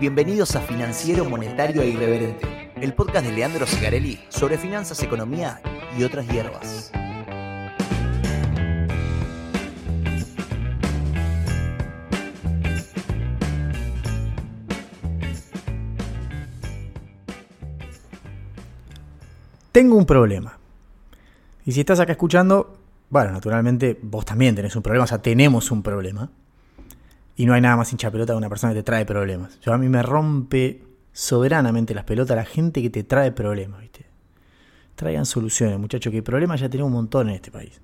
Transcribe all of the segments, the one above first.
Bienvenidos a Financiero, Monetario e Irreverente, el podcast de Leandro Sigarelli sobre finanzas, economía y otras hierbas. Tengo un problema. Y si estás acá escuchando, bueno, naturalmente vos también tenés un problema, o sea, tenemos un problema. Y no hay nada más hincha pelota que una persona que te trae problemas. Yo a mí me rompe soberanamente las pelotas la gente que te trae problemas, ¿viste? Traigan soluciones, muchachos, que problemas ya tenemos un montón en este país.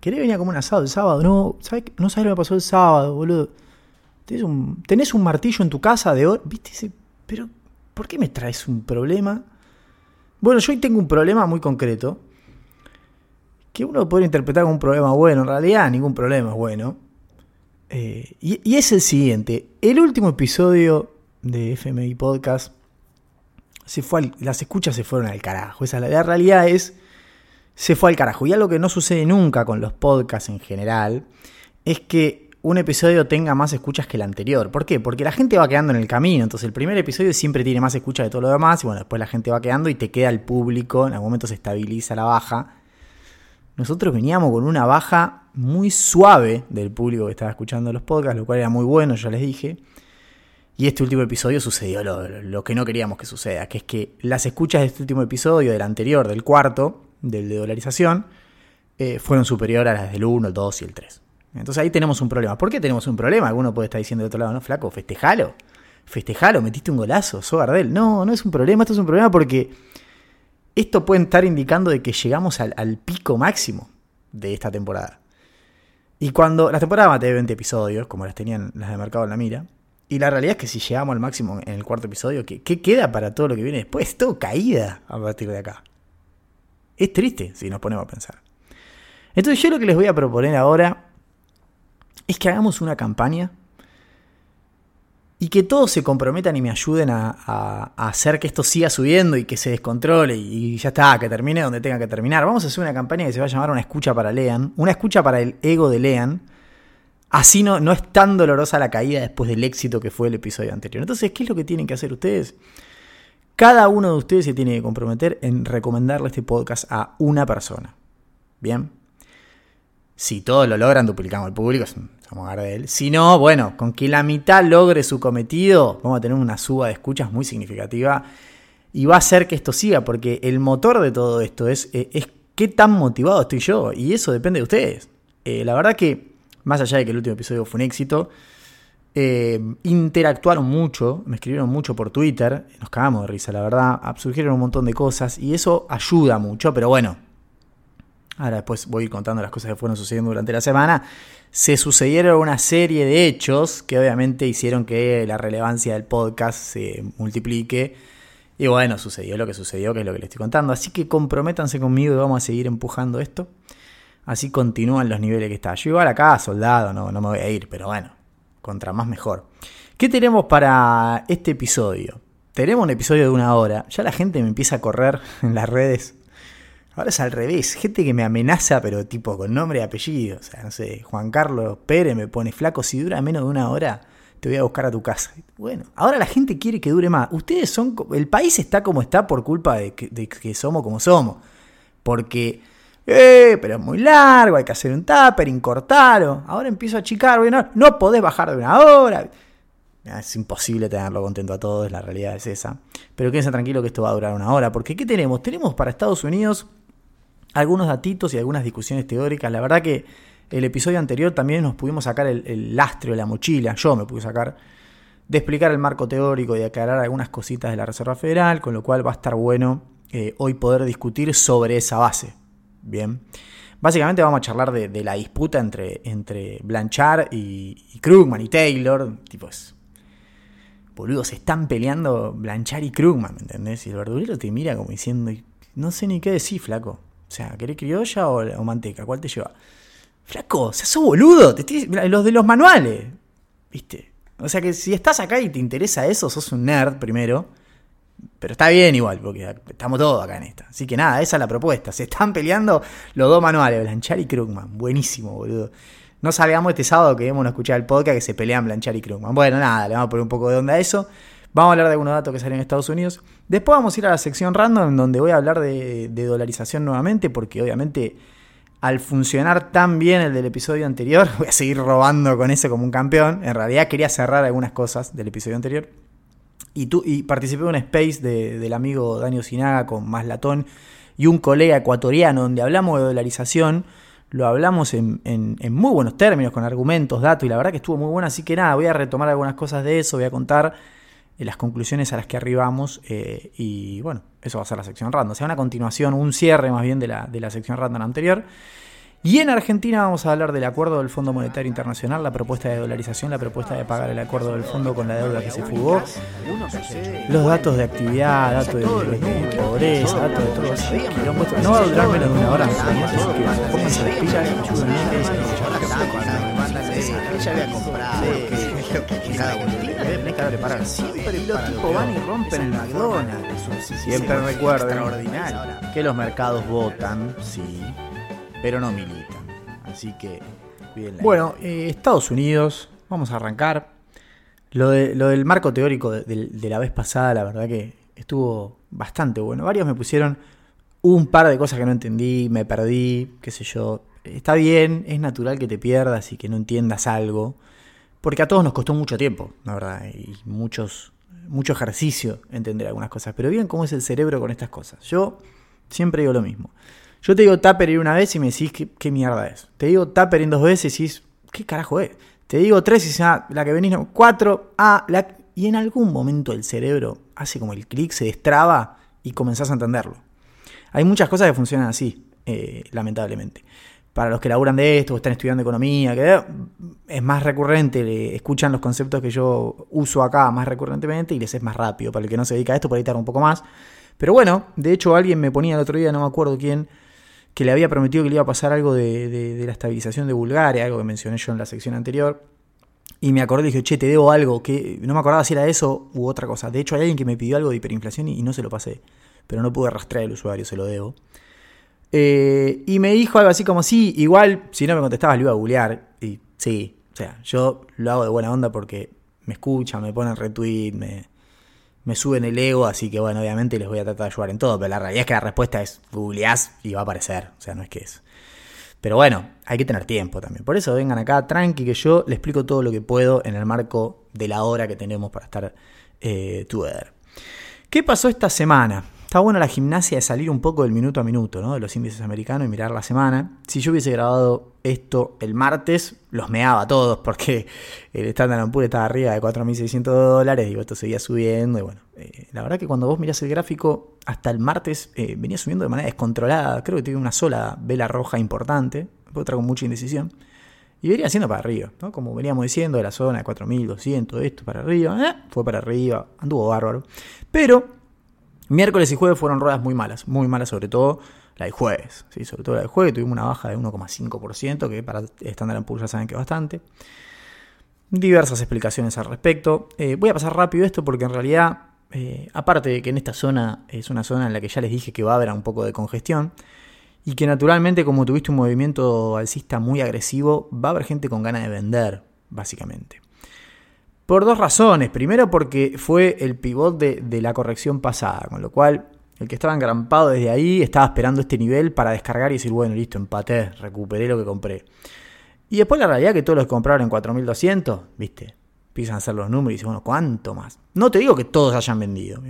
¿Querés venir a comer un asado el sábado? No, ¿sabes? No sabes lo que pasó el sábado, boludo. ¿Tenés un, tenés un martillo en tu casa de oro, ¿viste? Pero, ¿por qué me traes un problema? Bueno, yo hoy tengo un problema muy concreto. Que uno puede interpretar como un problema bueno. En realidad, ningún problema es bueno. Eh, y, es el siguiente. El último episodio de FMI Podcast se fue las escuchas se fueron al carajo. Esa, la, realidad es, se fue al carajo. Y algo que no sucede nunca con los podcasts en general es que un episodio tenga más escuchas que el anterior. ¿Por qué? Porque la gente va quedando en el camino. Entonces el primer episodio siempre tiene más escuchas de todo lo demás. Y bueno, después la gente va quedando y te queda el público. En algún momento se estabiliza la baja. Nosotros veníamos con una baja muy suave del público que estaba escuchando los podcasts, lo cual era muy bueno, ya les dije. Y este último episodio sucedió lo, que no queríamos que suceda, que es que las escuchas de este último episodio, del anterior, del cuarto, del de dolarización, eh, fueron superiores a las del 1, el 2 y el 3. Entonces ahí tenemos un problema. ¿Por qué tenemos un problema? Alguno puede estar diciendo de otro lado, no, flaco, festejalo. Festejalo, metiste un golazo, sos Gardel. No, no es un problema, esto es un problema porque esto puede estar indicando de que llegamos al pico máximo de esta temporada. Y cuando las temporadas a tener 20 episodios, como las tenían las de Mercado en la Mira, y la realidad es que si llegamos al máximo en el cuarto episodio, ¿qué, queda para todo lo que viene después? Todo caída a partir de acá. Es triste si nos ponemos a pensar. Entonces yo lo que les voy a proponer ahora es que hagamos una campaña y que todos se comprometan y me ayuden a, hacer que esto siga subiendo y que se descontrole y, ya está, que termine donde tenga que terminar. Vamos a hacer una campaña que se va a llamar Una escucha para Lean, una escucha para el ego de Lean. Así no, no es tan dolorosa la caída después del éxito que fue el episodio anterior. Entonces, ¿qué es lo que tienen que hacer ustedes? Cada uno de ustedes se tiene que comprometer en recomendarle este podcast a una persona. ¿Bien? Si todos lo logran, duplicamos el público, somos Gardel. Si no, bueno, con que la mitad logre su cometido, vamos a tener una suba de escuchas muy significativa y va a hacer que esto siga, porque el motor de todo esto es, eh, es qué tan motivado estoy yo, y eso depende de ustedes. Eh, la verdad que, más allá de que el último episodio fue un éxito, eh, interactuaron mucho, me escribieron mucho por Twitter, nos cagamos de risa, la verdad, surgieron un montón de cosas y eso ayuda mucho, pero bueno, ahora después voy contando las cosas que fueron sucediendo durante la semana, se sucedieron una serie de hechos que obviamente hicieron que la relevancia del podcast se multiplique. Y bueno, sucedió lo que sucedió, que es lo que les estoy contando. Así que comprométanse conmigo y vamos a seguir empujando esto. Así continúan los niveles que está. Yo igual acá, soldado, no, no me voy a ir, pero bueno, contra más mejor. ¿Qué tenemos para este episodio? Tenemos un episodio de una hora. Ya la gente me empieza a correr en las redes Ahora es al revés, gente que me amenaza, pero tipo con nombre y apellido. O sea, no sé, Juan Carlos Pérez me pone flaco, si dura menos de una hora, te voy a buscar a tu casa. Bueno, ahora la gente quiere que dure más. Ustedes son, el país está como está por culpa de que, somos como somos. Porque, eh, pero es muy largo, hay que hacer un tupper, incortarlo. Ahora empiezo a achicar, no, no podés bajar de una hora. Es imposible tenerlo contento a todos, la realidad es esa. Pero quédense tranquilo que esto va a durar una hora. Porque ¿qué tenemos? Tenemos para Estados Unidos algunos datitos y algunas discusiones teóricas. La verdad que el episodio anterior también nos pudimos sacar el, lastre de la mochila, yo me pude sacar, de explicar el marco teórico y de aclarar algunas cositas de la Reserva Federal, con lo cual va a estar bueno eh, hoy poder discutir sobre esa base. Bien. Básicamente vamos a charlar de, la disputa entre, entre Blanchard y, Krugman y Taylor. Tipo, es, boludo, se están peleando Blanchard y Krugman, ¿me entendés? Y el verdulero te mira como diciendo, no sé ni qué decir, flaco. O sea, ¿querés criolla o, manteca? ¿Cuál te lleva? Flaco, o sea, sos boludo. los de los manuales. ¿Viste? O sea que si estás acá y te interesa eso, sos un nerd primero. Pero está bien igual, porque estamos todos acá en esta. Así que nada, esa es la propuesta. Se están peleando los dos manuales, Blanchard y Krugman. Buenísimo, boludo. no salgamos este sábado que a escuchar el podcast que se pelean Blanchard y Krugman. Bueno, nada, le vamos a poner un poco de onda a eso. Vamos a hablar de algunos datos que salen en Estados Unidos. Después vamos a ir a la sección random, donde voy a hablar de, dolarización nuevamente, porque obviamente al funcionar tan bien el del episodio anterior, voy a seguir robando con ese como un campeón. En realidad quería cerrar algunas cosas del episodio anterior. Y, tú, y participé en un space del amigo Daniel Sinaga con Más Latón y un colega ecuatoriano donde hablamos de dolarización. Lo hablamos en muy buenos términos, con argumentos, datos, y la verdad que estuvo muy bueno. Así que nada, voy a retomar algunas cosas de eso, voy a contar las conclusiones a las que arribamos eh, y bueno, eso va a ser la sección random. O sea, una continuación, un cierre más bien de la, de la sección random anterior. Y en Argentina vamos a hablar del acuerdo del Fondo Monetario Internacional, la propuesta de dolarización, la propuesta de pagar el acuerdo del fondo con la deuda que se fugó, los datos de actividad, datos de, pobreza, datos de todo eso. No va a durar menos de una hora, pónganse las pilas, Siempre los tipos van y rompen el McDonald's. Siempre recuerden que los mercados votan, sí, pero no militan. Así que, Bueno, eh, Estados Unidos, vamos a arrancar. Lo, de, lo del marco teórico de, la vez pasada, la verdad que estuvo bastante bueno. Varios me pusieron un par de cosas que no entendí, me perdí, qué sé yo. Está bien, es natural que te pierdas y que no entiendas algo. Porque a todos nos costó mucho tiempo, la verdad, y muchos, mucho ejercicio entender algunas cosas. Pero bien cómo es el cerebro con estas cosas. Yo siempre digo lo mismo. Yo te digo Tupper una vez y me decís qué, mierda es. Te digo Tupper en dos veces y decís, ¿qué carajo es? Te digo tres y dices, ah, la que venís, no, cuatro, ah, la... Y en algún momento el cerebro hace como el clic, se destraba y comenzás a entenderlo. Hay muchas cosas que funcionan así, eh, lamentablemente para los que laburan de esto o están estudiando economía, que es más recurrente, escuchan los conceptos que yo uso acá más recurrentemente y les es más rápido. Para el que no se dedica a esto, puede editar un poco más. Pero bueno, de hecho alguien me ponía el otro día, no me acuerdo quién, que le había prometido que le iba a pasar algo de, la estabilización de Bulgaria, algo que mencioné yo en la sección anterior. Y me acordé y dije, che, te debo algo, que no me acordaba si era eso u otra cosa. De hecho hay alguien que me pidió algo de hiperinflación y no se lo pasé. Pero no pude rastrear el usuario, se lo debo. Eh, y me dijo algo así como, sí, igual, si no me contestabas, lo iba a googlear. Y sí, o sea, yo lo hago de buena onda porque me escuchan, me ponen retweet, me, suben el ego, así que bueno, obviamente les voy a tratar de ayudar en todo, pero la realidad es que la respuesta es googleás y va a aparecer, o sea, no es que es. Pero bueno, hay que tener tiempo también. Por eso vengan acá, tranqui, que yo les explico todo lo que puedo en el marco de la hora que tenemos para estar eh. ¿Qué pasó esta semana? Está bueno la gimnasia de salir un poco del minuto a minuto, ¿no? De los índices americanos y mirar la semana. Si yo hubiese grabado esto el martes, los meaba a todos porque el Standard Poor's estaba arriba de 4.600 dólares, digo, esto seguía subiendo. Y bueno, eh, la verdad que cuando vos mirás el gráfico, hasta el martes eh, venía subiendo de manera descontrolada. Creo que tiene una sola vela roja importante, otra con mucha indecisión. Y venía haciendo para arriba, ¿no? Como veníamos diciendo, de la zona de 4.200, esto para arriba, eh, fue para arriba, anduvo bárbaro. Pero Miércoles y jueves fueron ruedas muy malas, muy malas sobre todo la de jueves, ¿sí? sobre todo la de jueves tuvimos una baja de 1,5%, que para Standard Poor's ya saben que es bastante. Diversas explicaciones al respecto. Eh, voy a pasar rápido esto porque en realidad, eh, aparte de que en esta zona es una zona en la que ya les dije que va a haber un poco de congestión, y que naturalmente como tuviste un movimiento alcista muy agresivo, va a haber gente con ganas de vender, básicamente. Por dos razones. Primero porque fue el pivot de, la corrección pasada, con lo cual el que estaba engrampado desde ahí estaba esperando este nivel para descargar y decir, bueno, listo, empaté, recuperé lo que compré. Y después la realidad que todos los que compraron en 4200, viste, empiezan a hacer los números y dicen, bueno, ¿cuánto más? No te digo que todos hayan vendido,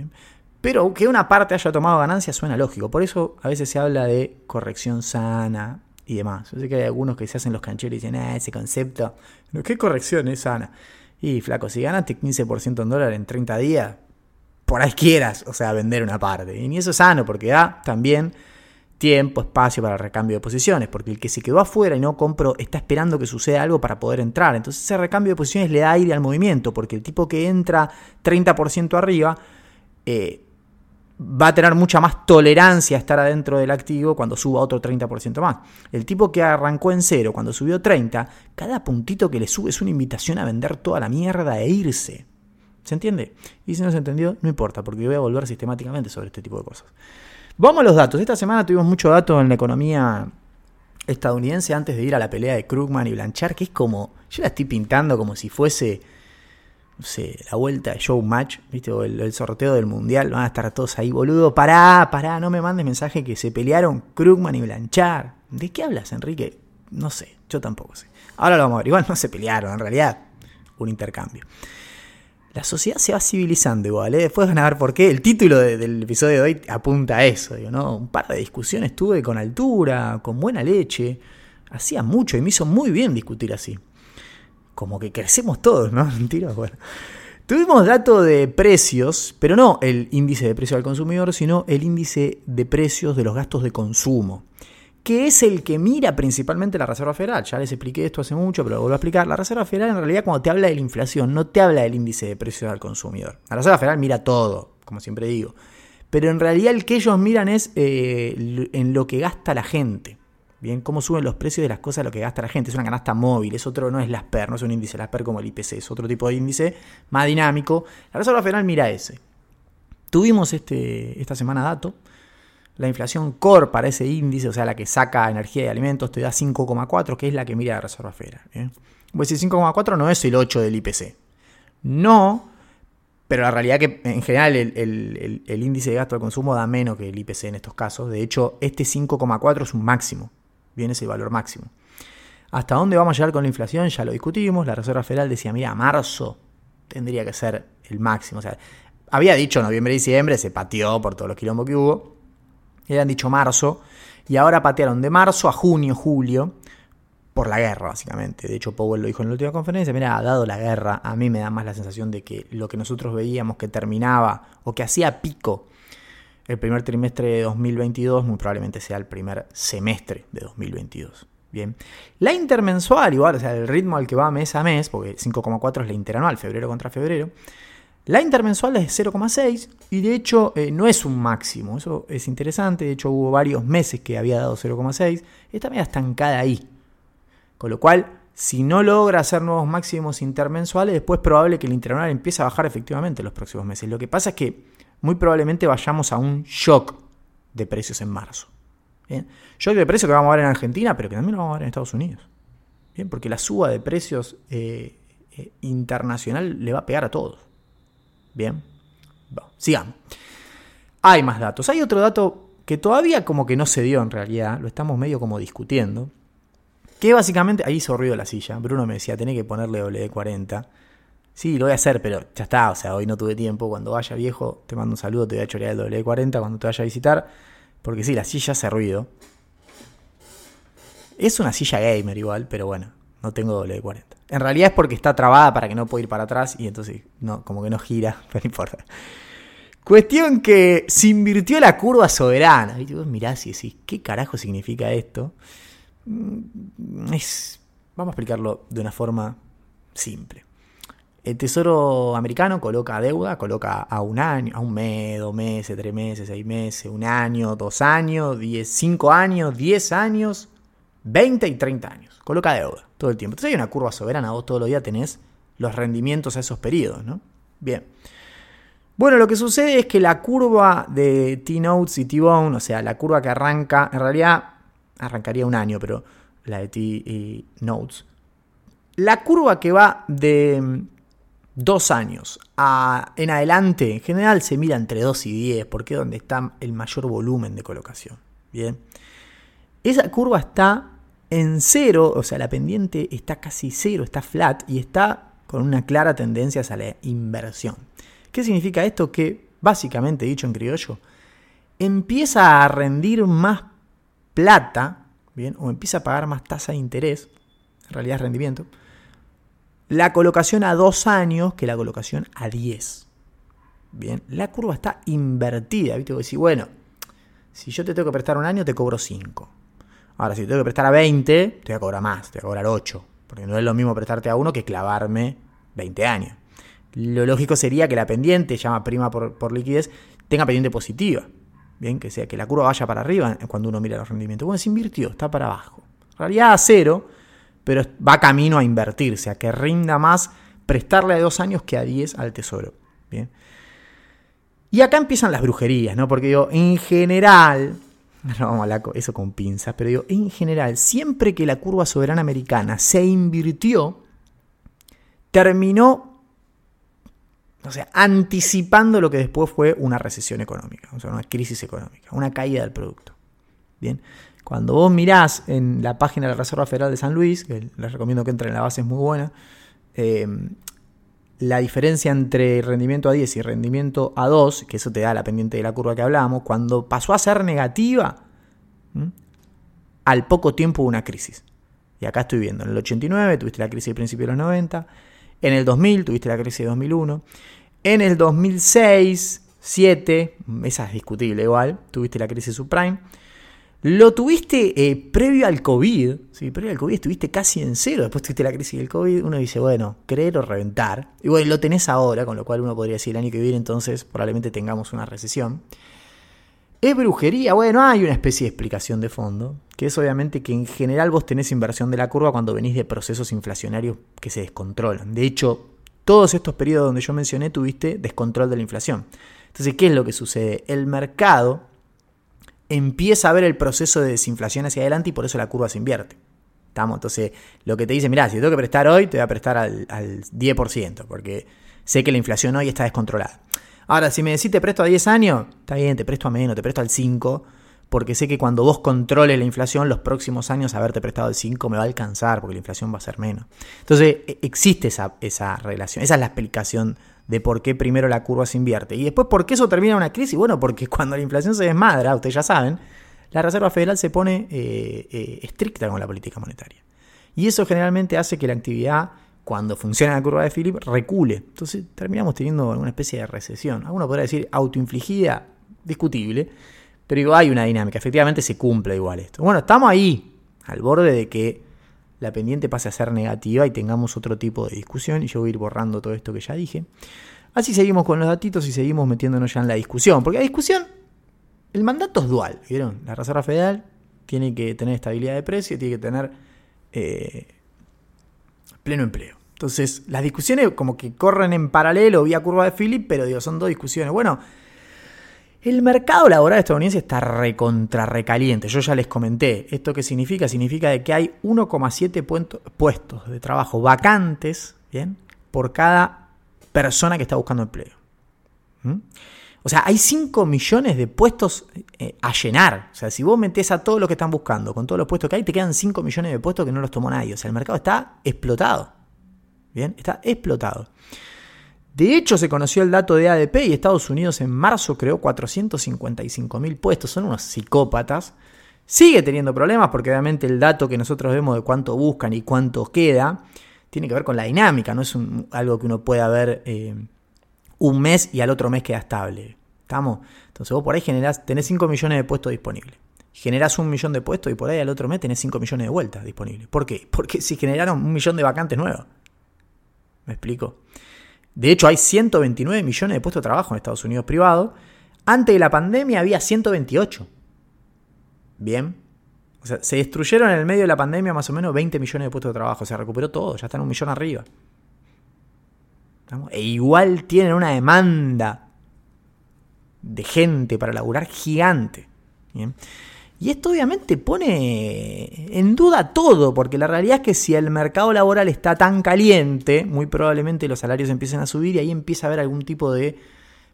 pero que una parte haya tomado ganancia suena lógico. Por eso a veces se habla de corrección sana y demás. Yo sé que hay algunos que se hacen los cancheros y dicen, ah, ese concepto, ¿qué corrección es sana? Y flaco, si ganaste 15% en dólar en 30 días, por ahí quieras, o sea, vender una parte. Y eso es sano porque da también tiempo, espacio para el recambio de posiciones, porque el que se quedó afuera y no compró está esperando que suceda algo para poder entrar. Entonces ese recambio de posiciones le da aire al movimiento, porque el tipo que entra 30% arriba eh, va a tener mucha más tolerancia a estar adentro del activo cuando suba otro 30% más. El tipo que arrancó en cero cuando subió 30, cada puntito que le sube es una invitación a vender toda la mierda e irse. ¿Se entiende? Y si no se entendió, no importa, porque voy a volver sistemáticamente sobre este tipo de cosas. Vamos a los datos. Esta semana tuvimos mucho dato en la economía estadounidense antes de ir a la pelea de Krugman y Blanchard, que es como, yo la estoy pintando como si fuese, no sé, la vuelta de Showmatch, ¿viste? El, sorteo del mundial, van a estar todos ahí, boludo, pará, pará, no me mandes mensaje que se pelearon Krugman y Blanchard. ¿De qué hablas, Enrique? No sé, yo tampoco sé. Ahora lo vamos a ver, igual no se pelearon, en realidad, un intercambio. La sociedad se va civilizando igual, ¿eh? después van a ver por qué. El título del episodio de hoy apunta a eso, ¿no? Un par de discusiones tuve con altura, con buena leche. Hacía mucho y me hizo muy bien discutir así. Como que crecemos todos, ¿no? Mentira, bueno. Tuvimos dato de precios, pero no el índice de precio al consumidor, sino el índice de precios de los gastos de consumo que es el que mira principalmente la Reserva Federal. Ya les expliqué esto hace mucho, pero lo vuelvo a explicar. La Reserva Federal en realidad cuando te habla de la inflación no te habla del índice de precios al consumidor. La Reserva Federal mira todo, como siempre digo. Pero en realidad el que ellos miran es eh, en lo que gasta la gente. Bien, cómo suben los precios de las cosas lo que gasta la gente. Es una canasta móvil, es otro, no es la PER, no es un índice la PER como el IPC, es otro tipo de índice más dinámico. La Reserva Federal mira ese. Tuvimos este, esta semana dato la inflación core para ese índice, o sea, la que saca energía y alimentos, te da 5,4, que es la que mira la Reserva Federal. Pues si 5,4 no es el 8 del IPC. No, pero la realidad que en general el, índice de gasto de consumo da menos que el IPC en estos casos. De hecho, este 5,4 es un máximo. Viene ese valor máximo. ¿Hasta dónde vamos a llegar con la inflación? Ya lo discutimos. La Reserva Federal decía, mira, marzo tendría que ser el máximo. O sea, había dicho noviembre y diciembre, se pateó por todos los quilombos que hubo habían dicho marzo, y ahora patearon de marzo a junio, julio, por la guerra, básicamente. De hecho, Powell lo dijo en la última conferencia, mira, dado la guerra, a mí me da más la sensación de que lo que nosotros veíamos que terminaba o que hacía pico el primer trimestre de 2022, muy probablemente sea el primer semestre de 2022. Bien. La intermensual, igual, o sea, el ritmo al que va mes a mes, porque 5,4 es la interanual, febrero contra febrero, la intermensual es 0,6 y de hecho eh, no es un máximo, eso es interesante, de hecho hubo varios meses que había dado 0,6, está media estancada ahí. Con lo cual, si no logra hacer nuevos máximos intermensuales, después es probable que el interanual empiece a bajar efectivamente en los próximos meses. Lo que pasa es que muy probablemente vayamos a un shock de precios en marzo. Shock de precios que vamos a ver en Argentina, pero que también lo vamos a ver en Estados Unidos. ¿bien? Porque la suba de precios eh, eh, internacional le va a pegar a todos. Bien, sigamos. Hay más datos. Hay otro dato que todavía como que no se dio en realidad, lo estamos medio como discutiendo, que básicamente, ahí hizo ruido la silla, Bruno me decía, tenés que ponerle WD-40. Sí, lo voy a hacer, pero ya está, o sea, hoy no tuve tiempo, cuando vaya viejo, te mando un saludo, te voy a chorear el WD-40 cuando te vaya a visitar, porque sí, la silla hace ruido. Es una silla gamer igual, pero bueno, no tengo WD-40. En realidad es porque está trabada para que no pueda ir para atrás y entonces no, como que no gira, pero no importa. Cuestión que se invirtió la curva soberana. Y vos mirás y decís, ¿qué carajo significa esto? Mm, es, vamos a explicarlo de una forma simple. El Tesoro americano coloca deuda, coloca a un año, a un mes, dos meses, tres meses, seis meses, un año, dos años, cinco años, diez años, veinte y treinta años coloca deuda todo el tiempo. Entonces hay una curva soberana, vos todos los días tenés los rendimientos a esos periodos, ¿no? Bien. Bueno, lo que sucede es que la curva de T-Notes y T-Bone, o sea, la curva que arranca, en realidad arrancaría un año, pero la de T-Notes, la curva que va de dos años en adelante, en general se mira entre 2 y 10, porque es donde está el mayor volumen de colocación. Bien. Esa curva está en cero, o sea, la pendiente está casi cero, está flat y está con una clara tendencia hacia la inversión. ¿Qué significa esto? Que, básicamente dicho en criollo, empieza a rendir más plata, ¿bien? O empieza a pagar más tasa de interés, en realidad es rendimiento, la colocación a dos años que la colocación a 10. Bien, la curva está invertida, ¿viste? Decís, bueno, si yo te tengo que prestar un año, te cobro 5. Ahora, si tengo que prestar a 20, te voy a cobrar más, te voy a cobrar 8. Porque no es lo mismo prestarte a uno que clavarme 20 años. Lo lógico sería que la pendiente, llama prima por, liquidez, tenga pendiente positiva. Bien, que sea que la curva vaya para arriba cuando uno mira los rendimientos. Bueno, se invirtió, está para abajo. En realidad a cero, pero va camino a invertirse, a que rinda más prestarle a dos años que a 10 al tesoro. Bien. Y acá empiezan las brujerías, ¿no? Porque digo, en general, no vamos a eso con pinzas, pero digo, en general, siempre que la curva soberana americana se invirtió, terminó, o sea, anticipando lo que después fue una recesión económica, o sea, una crisis económica, una caída del producto. Bien, cuando vos mirás en la página de la Reserva Federal de San Luis, que les recomiendo que entren en la base, es muy buena, eh, la diferencia entre rendimiento a 10 y rendimiento a 2, que eso te da la pendiente de la curva que hablábamos, cuando pasó a ser negativa, al poco tiempo hubo una crisis. Y acá estoy viendo, en el 89 tuviste la crisis del principio de los 90, en el 2000 tuviste la crisis de 2001, en el 2006, 2007, esa es discutible igual, tuviste la crisis subprime, lo tuviste eh, previo al COVID, ¿sí? previo al COVID estuviste casi en cero, después tuviste la crisis del COVID, uno dice, bueno, creer o reventar. Y bueno, lo tenés ahora, con lo cual uno podría decir el año que viene entonces probablemente tengamos una recesión. ¿Es brujería? Bueno, hay una especie de explicación de fondo, que es obviamente que en general vos tenés inversión de la curva cuando venís de procesos inflacionarios que se descontrolan. De hecho, todos estos periodos donde yo mencioné tuviste descontrol de la inflación. Entonces, ¿qué es lo que sucede? El mercado empieza a ver el proceso de desinflación hacia adelante y por eso la curva se invierte. ¿Estamos? Entonces, lo que te dice, mira, si tengo que prestar hoy, te voy a prestar al, 10%, porque sé que la inflación hoy está descontrolada. Ahora, si me decís te presto a 10 años, está bien, te presto a menos, te presto al 5, porque sé que cuando vos controles la inflación, los próximos años haberte prestado el 5 me va a alcanzar, porque la inflación va a ser menos. Entonces, e, existe esa, esa relación, esa es la explicación de por qué primero la curva se invierte. Y después, ¿por qué eso termina una crisis? Bueno, porque cuando la inflación se desmadra, ustedes ya saben, la Reserva Federal se pone eh, eh, estricta con la política monetaria. Y eso generalmente hace que la actividad, cuando funciona la curva de Philip, recule. Entonces terminamos teniendo una especie de recesión. Alguno podrá decir autoinfligida, discutible, pero hay una dinámica. Efectivamente se cumple igual esto. Bueno, estamos ahí, al borde de que la pendiente pase a ser negativa y tengamos otro tipo de discusión. Y yo voy a ir borrando todo esto que ya dije. Así seguimos con los datitos y seguimos metiéndonos ya en la discusión. Porque la discusión, el mandato es dual. ¿Vieron? La Reserva Federal tiene que tener estabilidad de precio, tiene que tener eh, pleno empleo. Entonces, las discusiones como que corren en paralelo vía curva de Philip, pero digo, son dos discusiones. Bueno, el mercado laboral estadounidense está recontra recaliente. Yo ya les comenté. ¿Esto qué significa? Significa de que hay 1,7 puestos de trabajo vacantes ¿bien? por cada persona que está buscando empleo. ¿Mm? O sea, hay 5 millones de puestos eh, a llenar. O sea, si vos metés a todos los que están buscando con todos los puestos que hay, te quedan 5 millones de puestos que no los tomó nadie. O sea, el mercado está explotado. Bien, está explotado. De hecho, se conoció el dato de ADP y Estados Unidos en marzo creó 455 mil puestos. Son unos psicópatas. Sigue teniendo problemas porque obviamente el dato que nosotros vemos de cuánto buscan y cuánto queda tiene que ver con la dinámica. No es algo que uno pueda ver eh, un mes y al otro mes queda estable. ¿Estamos? Entonces vos por ahí generás, tenés 5 millones de puestos disponibles. Generás un millón de puestos y por ahí al otro mes tenés 5 millones de vueltas disponibles. ¿Por qué? Porque si generaron un millón de vacantes nuevos. ¿Me explico? De hecho, hay 129 millones de puestos de trabajo en Estados Unidos privado. Antes de la pandemia había 128. Bien. O sea, se destruyeron en el medio de la pandemia más o menos 20 millones de puestos de trabajo. Se recuperó todo, ya están un millón arriba. E igual tienen una demanda de gente para laburar gigante. Bien. Y esto obviamente pone en duda todo, porque la realidad es que si el mercado laboral está tan caliente, muy probablemente los salarios empiecen a subir y ahí empieza a haber algún tipo de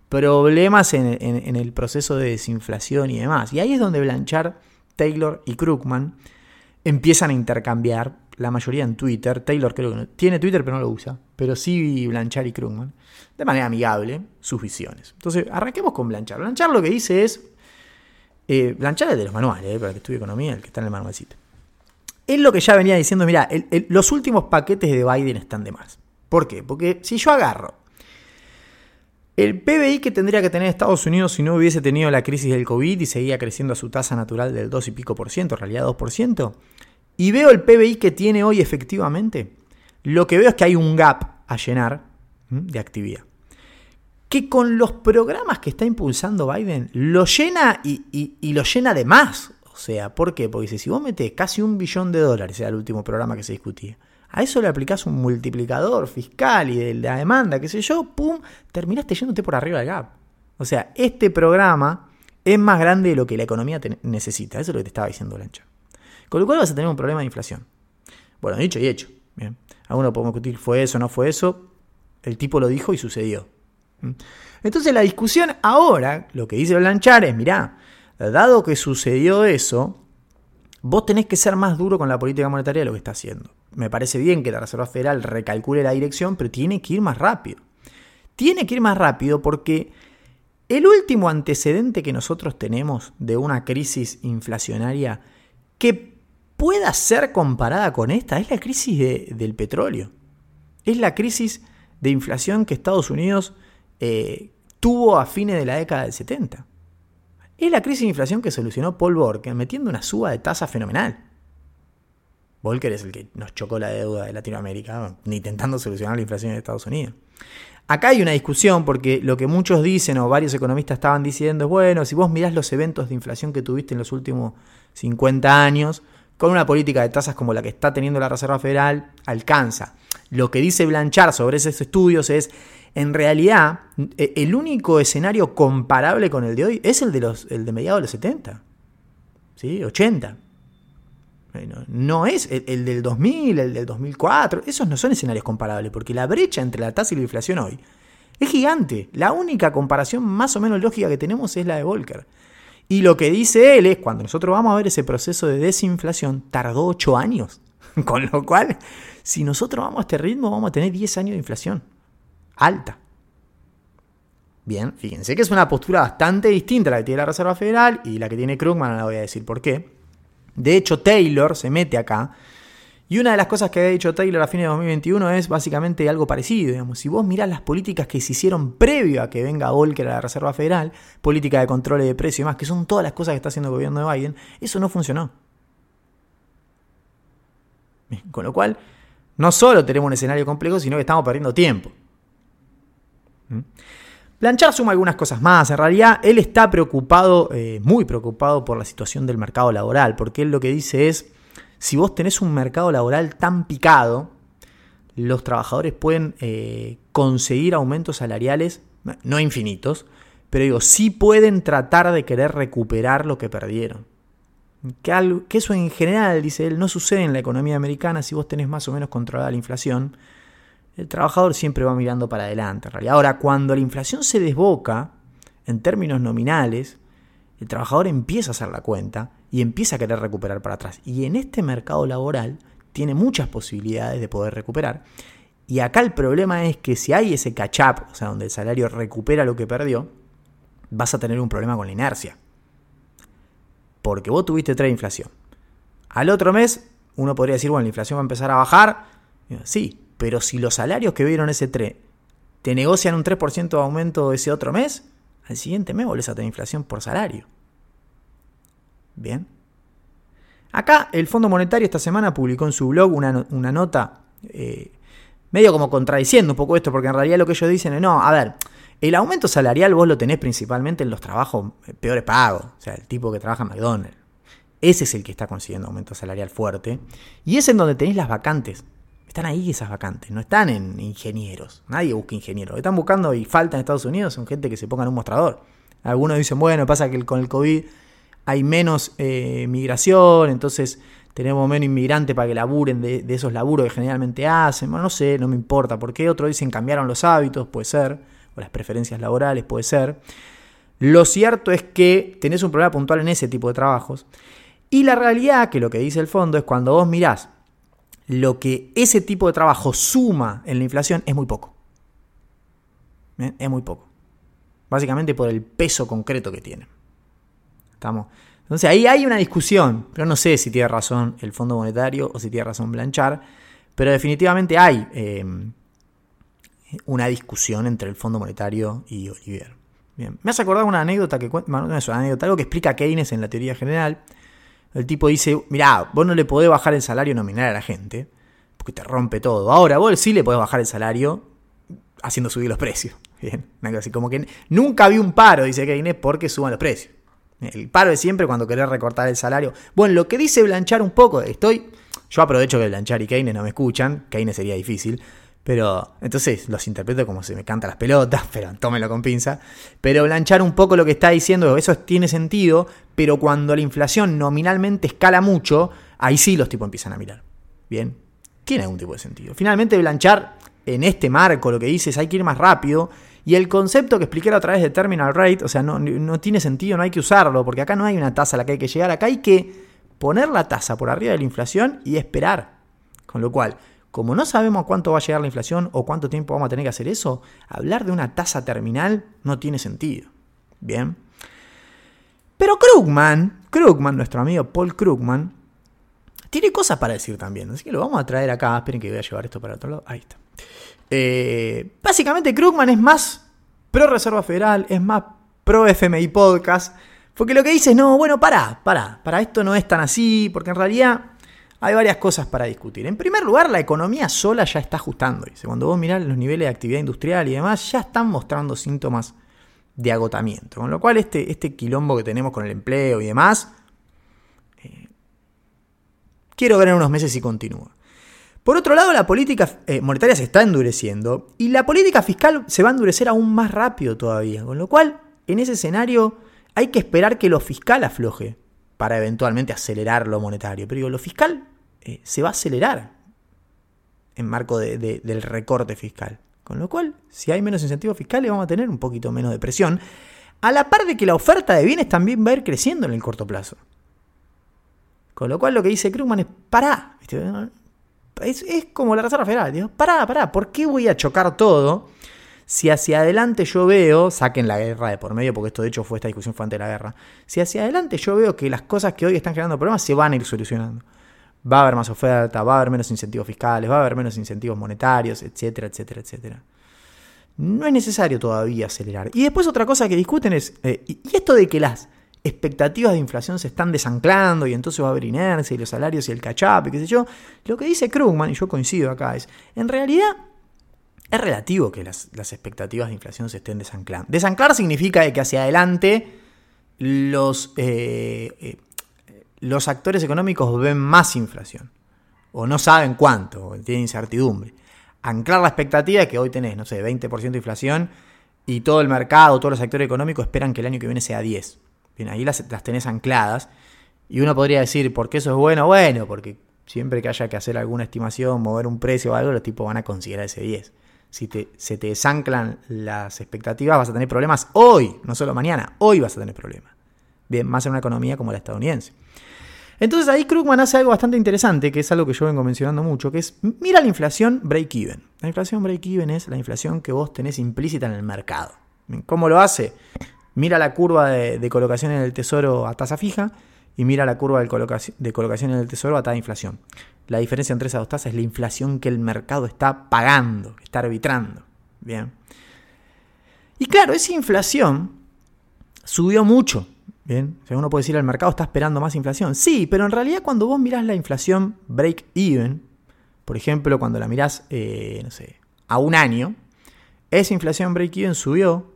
problemas en, el proceso de desinflación y demás. Y ahí es donde Blanchard, Taylor y Krugman empiezan a intercambiar, la mayoría en Twitter. Taylor creo que no, tiene Twitter pero no lo usa, pero sí Blanchard y Krugman, de manera amigable, sus visiones. Entonces, arranquemos con Blanchard. Blanchard lo que dice es, eh, Blanchard es de los manuales, eh, para que estudie economía, el que está en el manualcito. Es lo que ya venía diciendo, mira, los últimos paquetes de Biden están de más. ¿Por qué? Porque si yo agarro el PBI que tendría que tener Estados Unidos si no hubiese tenido la crisis del COVID y seguía creciendo a su tasa natural del 2 y pico por ciento, en realidad 2%, y veo el PBI que tiene hoy efectivamente, lo que veo es que hay un gap a llenar de actividad que con los programas que está impulsando Biden lo llena y, lo llena de más. O sea, ¿por qué? Porque si vos metés casi un billón de dólares, era el último programa que se discutía, a eso le aplicás un multiplicador fiscal y de la demanda, qué sé yo, pum, terminaste yéndote por arriba del gap. O sea, este programa es más grande de lo que la economía necesita. Eso es lo que te estaba diciendo Blanchard. Con lo cual vas a tener un problema de inflación. Bueno, dicho y hecho. Bien. Algunos podemos discutir, ¿fue eso no fue eso? El tipo lo dijo y sucedió. ¿Mm? Entonces la discusión ahora, lo que dice Blanchard es, mirá, dado que sucedió eso, vos tenés que ser más duro con la política monetaria de lo que está haciendo. Me parece bien que la Reserva Federal recalcule la dirección, pero tiene que ir más rápido. Tiene que ir más rápido porque el último antecedente que nosotros tenemos de una crisis inflacionaria que pueda ser comparada con esta es la crisis del petróleo. Es la crisis de inflación que Estados Unidos eh, tuvo a fines de la década del 70. Es la crisis de inflación que solucionó Paul Volcker metiendo una suba de tasa fenomenal. Volcker es el que nos chocó la deuda de Latinoamérica, intentando solucionar la inflación de Estados Unidos. Acá hay una discusión porque lo que muchos dicen o varios economistas estaban diciendo es, bueno, si vos mirás los eventos de inflación que tuviste en los últimos 50 años, con una política de tasas como la que está teniendo la Reserva Federal, alcanza. Lo que dice Blanchard sobre esos estudios es, en realidad, e, el único escenario comparable con el de hoy es el de, los, el de mediados de los 70, ¿sí? 80. No es el, del 2000, el del 2004, esos no son escenarios comparables, porque la brecha entre la tasa y la inflación hoy es gigante. La única comparación más o menos lógica que tenemos es la de Volcker. Y lo que dice él es, cuando nosotros vamos a ver ese proceso de desinflación, tardó 8 años. Con lo cual, si nosotros vamos a este ritmo, vamos a tener 10 años de inflación alta. Bien, fíjense que es una postura bastante distinta a la que tiene la Reserva Federal y la que tiene Krugman, ahora voy a decir por qué. De hecho, Taylor se mete acá. Y una de las cosas que había dicho Taylor a fines de 2021 es básicamente algo parecido. Digamos. Si vos mirás las políticas que se hicieron previo a que venga Volcker a la Reserva Federal, política de control de precio y demás, que son todas las cosas que está haciendo el gobierno de Biden, eso no funcionó. Con lo cual, no solo tenemos un escenario complejo, sino que estamos perdiendo tiempo. ¿Mm? Blanchard suma algunas cosas más. En realidad, él está preocupado, eh, muy preocupado por la situación del mercado laboral, porque él lo que dice es, si vos tenés un mercado laboral tan picado, los trabajadores pueden eh, conseguir aumentos salariales, no infinitos, pero digo, sí pueden tratar de querer recuperar lo que perdieron. Que, que eso en general, dice él, no sucede en la economía americana si vos tenés más o menos controlada la inflación el trabajador siempre va mirando para adelante. Ahora, cuando la inflación se desboca, en términos nominales, el trabajador empieza a hacer la cuenta y empieza a querer recuperar para atrás. Y en este mercado laboral tiene muchas posibilidades de poder recuperar. Y acá el problema es que si hay ese catch-up, o sea, donde el salario recupera lo que perdió, vas a tener un problema con la inercia. Porque vos tuviste tres inflación. Al otro mes, uno podría decir, bueno, la inflación va a empezar a bajar. Sí, pero si los salarios que vieron ese 3 te negocian un 3% de aumento ese otro mes, al siguiente mes volvés a tener inflación por salario. Bien. Acá el Fondo Monetario esta semana publicó en su blog una, nota eh, medio como contradiciendo un poco esto, porque en realidad lo que ellos dicen es, no, a ver, el aumento salarial vos lo tenés principalmente en los trabajos eh, peores pagos, o sea, el tipo que trabaja en McDonald's. Ese es el que está consiguiendo aumento salarial fuerte. Y es en donde tenéis las vacantes. Están ahí esas vacantes, no están en ingenieros. Nadie busca ingenieros. Están buscando y falta en Estados Unidos son gente que se ponga en un mostrador. Algunos dicen, bueno, pasa que con el COVID hay menos eh, migración, entonces tenemos menos inmigrantes para que laburen de, esos laburos que generalmente hacen. Bueno, no sé, no me importa. ¿Por qué? Otros dicen cambiaron los hábitos, puede ser, o las preferencias laborales, puede ser. Lo cierto es que tenés un problema puntual en ese tipo de trabajos. Y la realidad, que lo que dice el fondo, es cuando vos mirás lo que ese tipo de trabajo suma en la inflación es muy poco. Es muy poco. Básicamente por el peso concreto que tiene. ¿Estamos? Entonces ahí hay una discusión, pero no sé si tiene razón el Fondo Monetario o si tiene razón Blanchard, pero definitivamente hay eh, una discusión entre el Fondo Monetario y Olivier. Bien. Me has acordado una anécdota que no es una anécdota, algo que explica Keynes en la teoría general, el tipo dice, mirá, vos no le podés bajar el salario nominal a la gente, porque te rompe todo. Ahora, vos sí le podés bajar el salario haciendo subir los precios. Bien, así como que nunca vi un paro, dice Keynes, porque suban los precios. El paro es siempre cuando querés recortar el salario. Bueno, lo que dice Blanchard un poco, estoy, yo aprovecho que Blanchard y Keynes no me escuchan, Keynes sería difícil, Pero entonces los interpreto como se me canta las pelotas, pero tómelo con pinza. Pero blanchar un poco lo que está diciendo, eso tiene sentido, pero cuando la inflación nominalmente escala mucho, ahí sí los tipos empiezan a mirar. Bien, tiene algún tipo de sentido. Finalmente, blanchar en este marco lo que dice es hay que ir más rápido. Y el concepto que expliqué a través de terminal rate, o sea, no, no tiene sentido, no hay que usarlo, porque acá no hay una tasa a la que hay que llegar, acá hay que poner la tasa por arriba de la inflación y esperar. Con lo cual, como no sabemos cuánto va a llegar la inflación o cuánto tiempo vamos a tener que hacer eso, hablar de una tasa terminal no tiene sentido. Bien. Pero Krugman, Krugman, nuestro amigo Paul Krugman, tiene cosas para decir también. Así que lo vamos a traer acá. Esperen que voy a llevar esto para otro lado. Ahí está. Eh, básicamente, Krugman es más pro Reserva Federal, es más pro FMI Podcast. Porque lo que dice es, no, bueno, para, para, para esto no es tan así, porque en realidad hay varias cosas para discutir. En primer lugar, la economía sola ya está ajustando. Cuando vos mirás los niveles de actividad industrial y demás, ya están mostrando síntomas de agotamiento. Con lo cual, este, este quilombo que tenemos con el empleo y demás, eh, quiero ver en unos meses si continúa. Por otro lado, la política eh, monetaria se está endureciendo y la política fiscal se va a endurecer aún más rápido todavía. Con lo cual, en ese escenario, hay que esperar que lo fiscal afloje para eventualmente acelerar lo monetario. Pero digo, lo fiscal eh, se va a acelerar en marco del recorte fiscal. Con lo cual, si hay menos incentivos fiscales, vamos a tener un poquito menos de presión. A la par de que la oferta de bienes también va a ir creciendo en el corto plazo. Con lo cual, lo que dice Krugman es: pará. Es, es, como la Reserva Federal. Digo, pará, pará. ¿Por qué voy a chocar todo? Si hacia adelante yo veo, saquen la guerra de por medio, porque esto de hecho fue esta discusión fue ante la guerra. Si hacia adelante yo veo que las cosas que hoy están generando problemas se van a ir solucionando. Va a haber más oferta, va a haber menos incentivos fiscales, va a haber menos incentivos monetarios, etcétera, etcétera, etcétera. No es necesario todavía acelerar. Y después otra cosa que discuten es, eh, y esto de que las expectativas de inflación se están desanclando y entonces va a haber inercia y los salarios y el cachape, qué sé yo, lo que dice Krugman, y yo coincido acá, es, en realidad es relativo que las, expectativas de inflación se estén desanclando. Desanclar significa que hacia adelante los, eh, eh, los actores económicos ven más inflación. O no saben cuánto, o tienen incertidumbre. Anclar la expectativa que hoy tenés, no sé, 20% de inflación y todo el mercado, todos los actores económicos esperan que el año que viene sea 10. Bien, ahí las, las tenés ancladas. Y uno podría decir, ¿por qué eso es bueno? Bueno, porque siempre que haya que hacer alguna estimación, mover un precio o algo, los tipos van a considerar ese 10 si te, se te desanclan las expectativas, vas a tener problemas hoy, no solo mañana, hoy vas a tener problemas. Bien, más en una economía como la estadounidense. Entonces ahí Krugman hace algo bastante interesante, que es algo que yo vengo mencionando mucho, que es, mira la inflación break-even. La inflación break-even es la inflación que vos tenés implícita en el mercado. ¿Cómo lo hace? Mira la curva de, colocación en el tesoro a tasa fija y mira la curva de colocación, de colocación en el tesoro a tasa de inflación. La diferencia entre esas dos tasas es la inflación que el mercado está pagando, está arbitrando. Bien. Y claro, esa inflación subió mucho. Bien. O uno puede decir, el mercado está esperando más inflación. Sí, pero en realidad cuando vos mirás la inflación break-even, por ejemplo, cuando la mirás, eh, a un año, esa inflación break-even subió.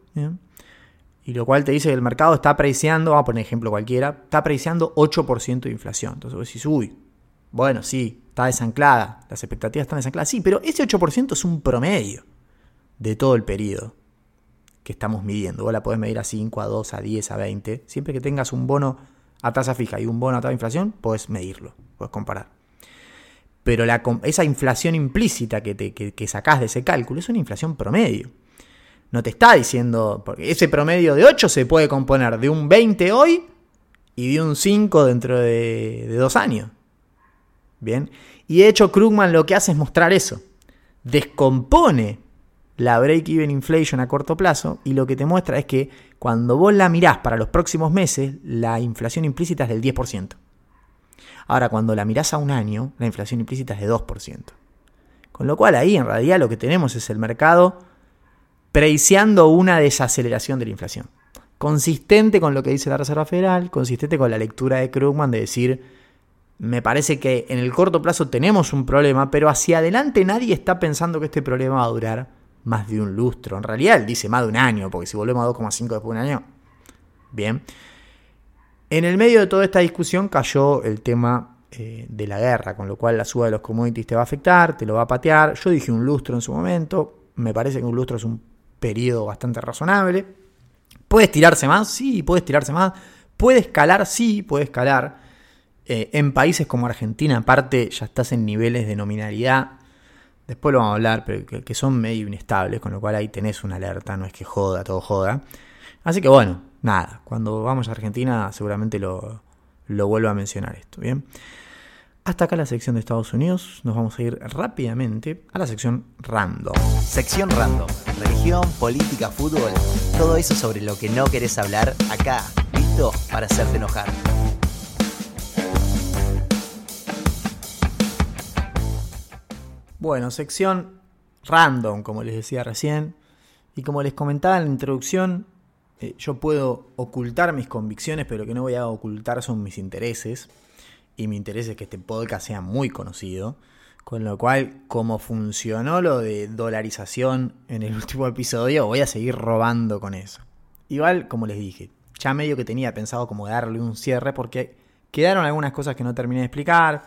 Y lo cual te dice que el mercado está apreciando, vamos a poner ejemplo cualquiera, está apreciando 8% de inflación. Entonces vos decís, uy, bueno, sí, está desanclada, las expectativas están desancladas, sí, pero ese 8% es un promedio de todo el periodo que estamos midiendo. Vos la podés medir a 5, a 2, a 10, a 20. Siempre que tengas un bono a tasa fija y un bono a tasa de inflación, podés medirlo, podés comparar. Pero esa inflación implícita que, te, que, sacás de ese cálculo es una inflación promedio. No te está diciendo, porque ese promedio de 8 se puede componer de un 20 hoy y de un 5 dentro de, dos años. Bien. Y de hecho, Krugman lo que hace es mostrar eso. Descompone la break-even inflation a corto plazo y lo que te muestra es que cuando vos la mirás para los próximos meses, la inflación implícita es del 10%. Ahora, cuando la mirás a un año, la inflación implícita es de 2%. Con lo cual ahí en realidad lo que tenemos es el mercado preciando una desaceleración de la inflación. Consistente con lo que dice la Reserva Federal, consistente con la lectura de Krugman de decir me parece que en el corto plazo tenemos un problema, pero hacia adelante nadie está pensando que este problema va a durar más de un lustro. En realidad él dice más de un año, porque si volvemos a 2,5 después de un año. Bien. En el medio de toda esta discusión cayó el tema eh, de la guerra, con lo cual la suba de los commodities te va a afectar, te lo va a patear. Yo dije un lustro en su momento, me parece que un lustro es un periodo bastante razonable. ¿Puede estirarse más? Sí, puede estirarse más. ¿Puede escalar? Sí, puede escalar. Eh, en países como Argentina, aparte, ya estás en niveles de nominalidad. Después lo vamos a hablar, pero que, son medio inestables, con lo cual ahí tenés una alerta, no es que joda, todo joda. Así que bueno, nada, cuando vamos a Argentina seguramente lo, lo vuelvo a mencionar esto, ¿bien? Hasta acá la sección de Estados Unidos, nos vamos a ir rápidamente a la sección random. Sección random, religión, política, fútbol, todo eso sobre lo que no querés hablar acá, listo para hacerte enojar. Bueno, sección random, como les decía recién. Y como les comentaba en la introducción, eh, yo puedo ocultar mis convicciones, pero lo que no voy a ocultar son mis intereses. Y mi interés es que este podcast sea muy conocido. Con lo cual, como funcionó lo de dolarización en el último episodio, voy a seguir robando con eso. Igual, como les dije, ya medio que tenía pensado como darle un cierre porque quedaron algunas cosas que no terminé de explicar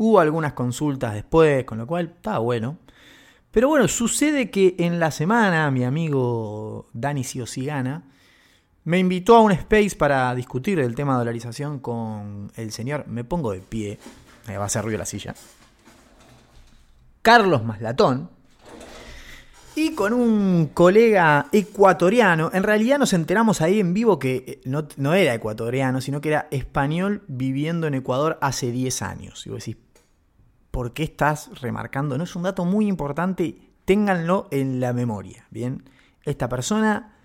Hubo algunas consultas después, con lo cual estaba bueno. Pero bueno, sucede que en la semana mi amigo Dani Siosigana me invitó a un space para discutir el tema de dolarización con el señor, me pongo de pie, va a hacer ruido la silla, Carlos Maslatón, y con un colega ecuatoriano. En realidad nos enteramos ahí en vivo que eh, no, no, era ecuatoriano, sino que era español viviendo en Ecuador hace 10 años. Y vos decís, por qué estás remarcando. No es un dato muy importante, ténganlo en la memoria. Bien, esta persona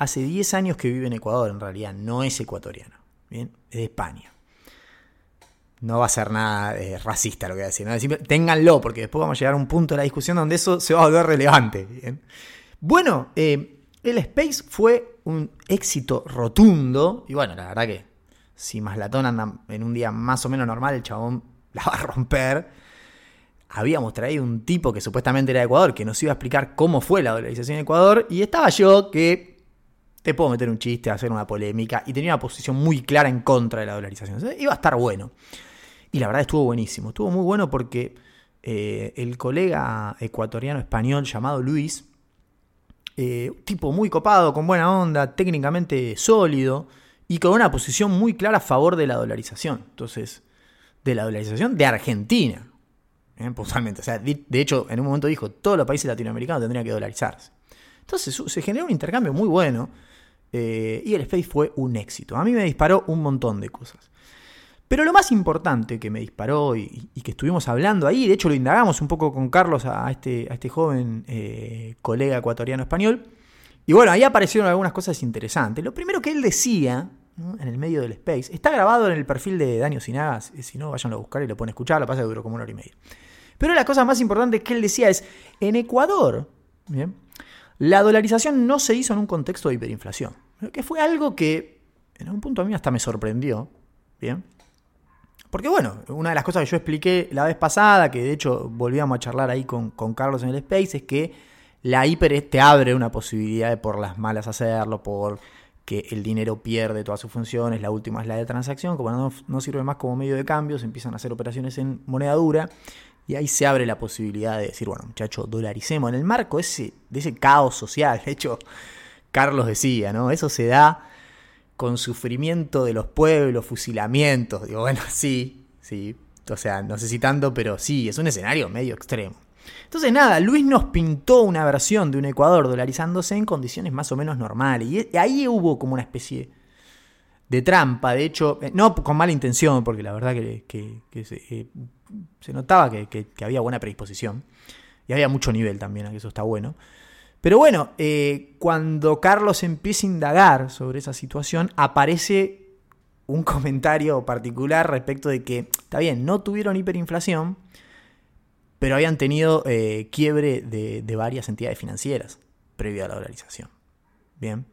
hace 10 años que vive en Ecuador, en realidad no es ecuatoriano. Bien, es de España. No va a ser nada eh, racista lo que voy a decir. ¿no? ténganlo, porque después vamos a llegar a un punto de la discusión donde eso se va a volver relevante. ¿bien? Bueno, eh, el Space fue un éxito rotundo. Y bueno, la verdad que si Maslatón anda en un día más o menos normal, el chabón la va a romper habíamos traído un tipo que supuestamente era de Ecuador, que nos iba a explicar cómo fue la dolarización en Ecuador, y estaba yo que te puedo meter un chiste, hacer una polémica, y tenía una posición muy clara en contra de la dolarización. iba a estar bueno. Y la verdad estuvo buenísimo, estuvo muy bueno porque eh, el colega ecuatoriano español llamado Luis, eh, tipo muy copado, con buena onda, técnicamente sólido, y con una posición muy clara a favor de la dolarización. Entonces, de la dolarización de Argentina ¿eh? O sea, de, hecho, en un momento dijo, todos los países latinoamericanos tendrían que dolarizarse. Entonces se generó un intercambio muy bueno eh, y el Space fue un éxito. A mí me disparó un montón de cosas. Pero lo más importante que me disparó y, que estuvimos hablando ahí, de hecho lo indagamos un poco con Carlos a este, este joven eh, colega ecuatoriano español, y bueno, ahí aparecieron algunas cosas interesantes. Lo primero que él decía, en el medio del space, está grabado en el perfil de Daniel Sinagas, si no, vayan a buscar y lo pueden escuchar, lo pasa que duró como una hora y media. Pero la cosa más importante que él decía es, en Ecuador, la dolarización no se hizo en un contexto de hiperinflación, que fue algo que en algún punto a mí hasta me sorprendió. ¿bien? Porque bueno, una de las cosas que yo expliqué la vez pasada, que de hecho volvíamos a charlar ahí con, Carlos en el Space, es que la hiper te abre una posibilidad de por las malas hacerlo, por que el dinero pierde todas sus funciones, la última es la de transacción, como no, no sirve más como medio de cambio, se empiezan a hacer operaciones en moneda dura y ahí se abre la posibilidad de decir, bueno, muchachos, dolaricemos. En el marco ese, de ese caos social, de hecho, Carlos decía, ¿no? Eso se da con sufrimiento de los pueblos, fusilamientos. Digo, bueno, sí, sí. O sea, no sé si tanto, pero sí, es un escenario medio extremo. Entonces, nada, Luis nos pintó una versión de un Ecuador dolarizándose en condiciones más o menos normales. Y ahí hubo como una especie de trampa, de hecho, eh, no con mala intención, porque la verdad que, eh, se notaba que, había buena predisposición y había mucho nivel también, que eso está bueno. Pero bueno, eh, cuando Carlos empieza a indagar sobre esa situación, aparece un comentario particular respecto de que, está bien, no tuvieron hiperinflación, pero habían tenido eh, quiebre de, varias entidades financieras previo a la dolarización. Bien.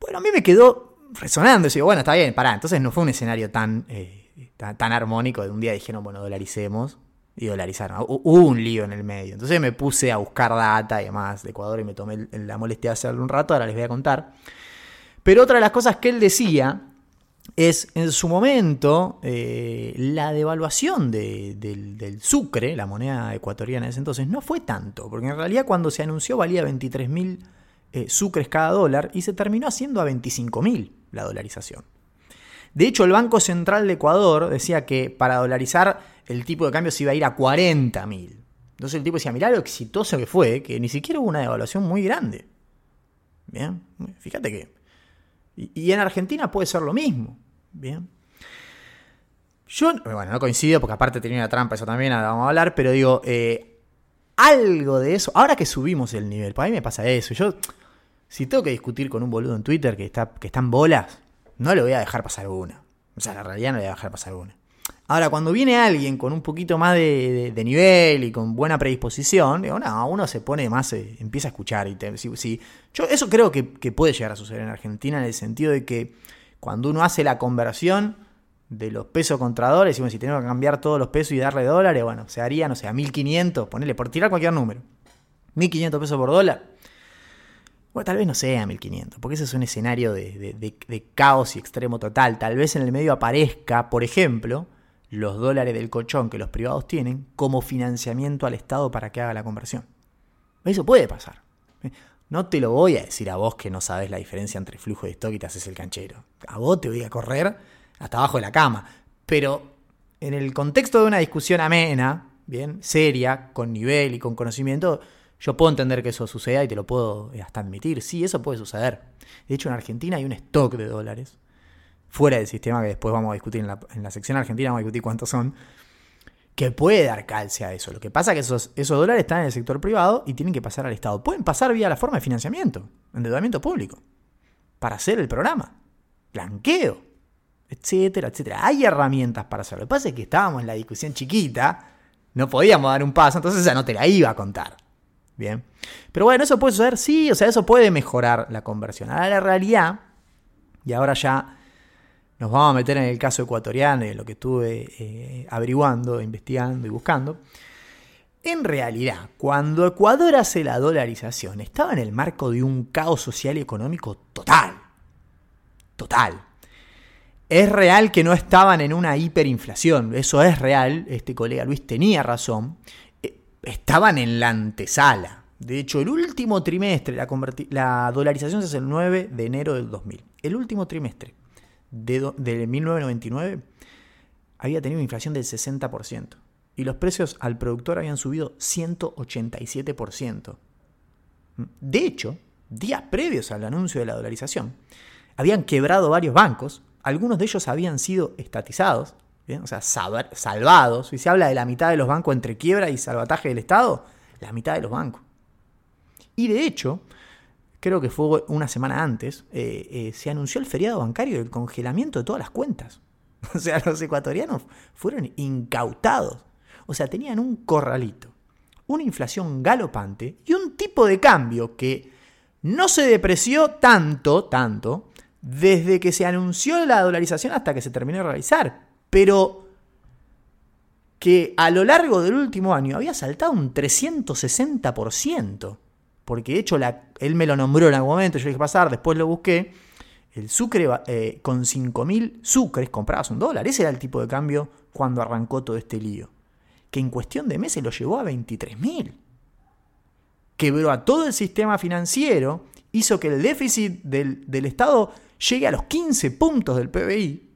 Bueno, a mí me quedó resonando, digo, bueno, está bien, pará, entonces no fue un escenario tan... Eh, tan, armónico de un día dijeron, bueno, dolaricemos. Y dolarizaron. Hubo un lío en el medio. Entonces me puse a buscar data y demás de Ecuador y me tomé la molestia de hacerlo un rato, ahora les voy a contar. Pero otra de las cosas que él decía es en su momento eh, la devaluación del, sucre, la moneda ecuatoriana de ese entonces, no fue tanto, porque en realidad cuando se anunció valía 23 mil eh, sucres cada dólar y se terminó haciendo a 25 mil la dolarización. De hecho, el Banco Central de Ecuador decía que para dolarizar el tipo de cambio se iba a ir a 40 mil. Entonces el tipo decía, mirá lo exitoso que fue, que ni siquiera hubo una devaluación muy grande. Bien, fíjate que y, en Argentina puede ser lo mismo. Bien. Yo, bueno, no coincido porque aparte tenía una trampa, eso también vamos a hablar, pero digo, eh, algo de eso, ahora que subimos el nivel, para mí me pasa eso. Yo, si tengo que discutir con un boludo en Twitter que está, que está en bolas, no le voy a dejar pasar una. O sea, la realidad no le voy a dejar pasar una. Ahora, cuando viene alguien con un poquito más de, nivel y con buena predisposición, digo, no, uno se pone más, eh, empieza a escuchar. Y si, yo eso creo que, puede llegar a suceder en Argentina en el sentido de que cuando uno hace la conversión de los pesos contra dólares, si tenemos que cambiar todos los pesos y darle dólares, bueno, se haría, no sé, a 1500, ponele, por tirar cualquier número, 1500 pesos por dólar. Bueno, tal vez no sea 1500, porque ese es un escenario de, caos y extremo total. Tal vez en el medio aparezca, por ejemplo, los dólares del colchón que los privados tienen como financiamiento al Estado para que haga la conversión. Eso puede pasar. No te lo voy a decir a vos que no sabes la diferencia entre flujo de stock y te haces el canchero. A vos te voy a correr hasta abajo de la cama. Pero en el contexto de una discusión amena, bien, seria, con nivel y con conocimiento, yo puedo entender que eso suceda y te lo puedo hasta admitir. Sí, eso puede suceder. De hecho, en Argentina hay un stock de dólares fuera del sistema, que después vamos a discutir en la, sección argentina, vamos a discutir cuántos son, que puede dar calce a eso. Lo que pasa es que esos, esos dólares están en el sector privado y tienen que pasar al Estado. Pueden pasar vía la forma de financiamiento, endeudamiento público, para hacer el programa, blanqueo, etcétera, etcétera. Hay herramientas para hacerlo. Lo que pasa es que estábamos en la discusión chiquita, no podíamos dar un paso, entonces ya no te la iba a contar. Bien. Pero bueno, eso puede suceder, sí, o sea, eso puede mejorar la conversión. Ahora la realidad, y ahora ya nos vamos a meter en el caso ecuatoriano y lo que estuve eh, averiguando, investigando y buscando. En realidad, cuando Ecuador hace la dolarización, estaba en el marco de un caos social y económico total. Total. Es real que no estaban en una hiperinflación, eso es real, este colega Luis tenía razón, estaban en la antesala. De hecho, el último trimestre, la, la dolarización se hace el 9 de enero del 2000. El último trimestre de, 1999 había tenido una inflación del 60% y los precios al productor habían subido 187%. De hecho, días previos al anuncio de la dolarización, habían quebrado varios bancos, algunos de ellos habían sido estatizados, o sea, salvados. Y se habla de la mitad de los bancos entre quiebra y salvataje del Estado, la mitad de los bancos. Y de hecho, creo que fue una semana antes, eh, eh, se anunció el feriado bancario y el congelamiento de todas las cuentas. O sea, los ecuatorianos fueron incautados. O sea, tenían un corralito, una inflación galopante y un tipo de cambio que no se depreció tanto, tanto, desde que se anunció la dolarización hasta que se terminó de realizar. Pero que a lo largo del último año había saltado un 360% porque de hecho él me lo nombró en algún momento, yo dije pasar, después lo busqué, el sucre eh, con 5.000 sucres comprabas un dólar, ese era el tipo de cambio cuando arrancó todo este lío, que en cuestión de meses lo llevó a 23.000. Quebró a todo el sistema financiero, hizo que el déficit del, del Estado llegue a los 15 puntos del PBI.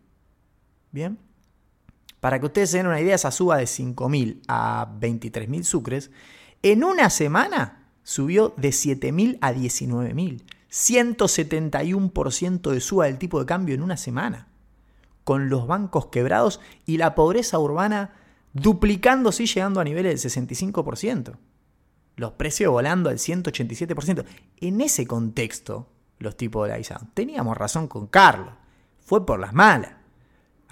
Bien. Para que ustedes se den una idea, esa suba de 5.000 a 23.000 sucres, en una semana subió de 7.000 a 19.000. 171% de suba del tipo de cambio en una semana. Con los bancos quebrados y la pobreza urbana duplicándose y llegando a niveles del 65%. Los precios volando al 187%. En ese contexto, los tipos de la Teníamos razón con Carlos. Fue por las malas.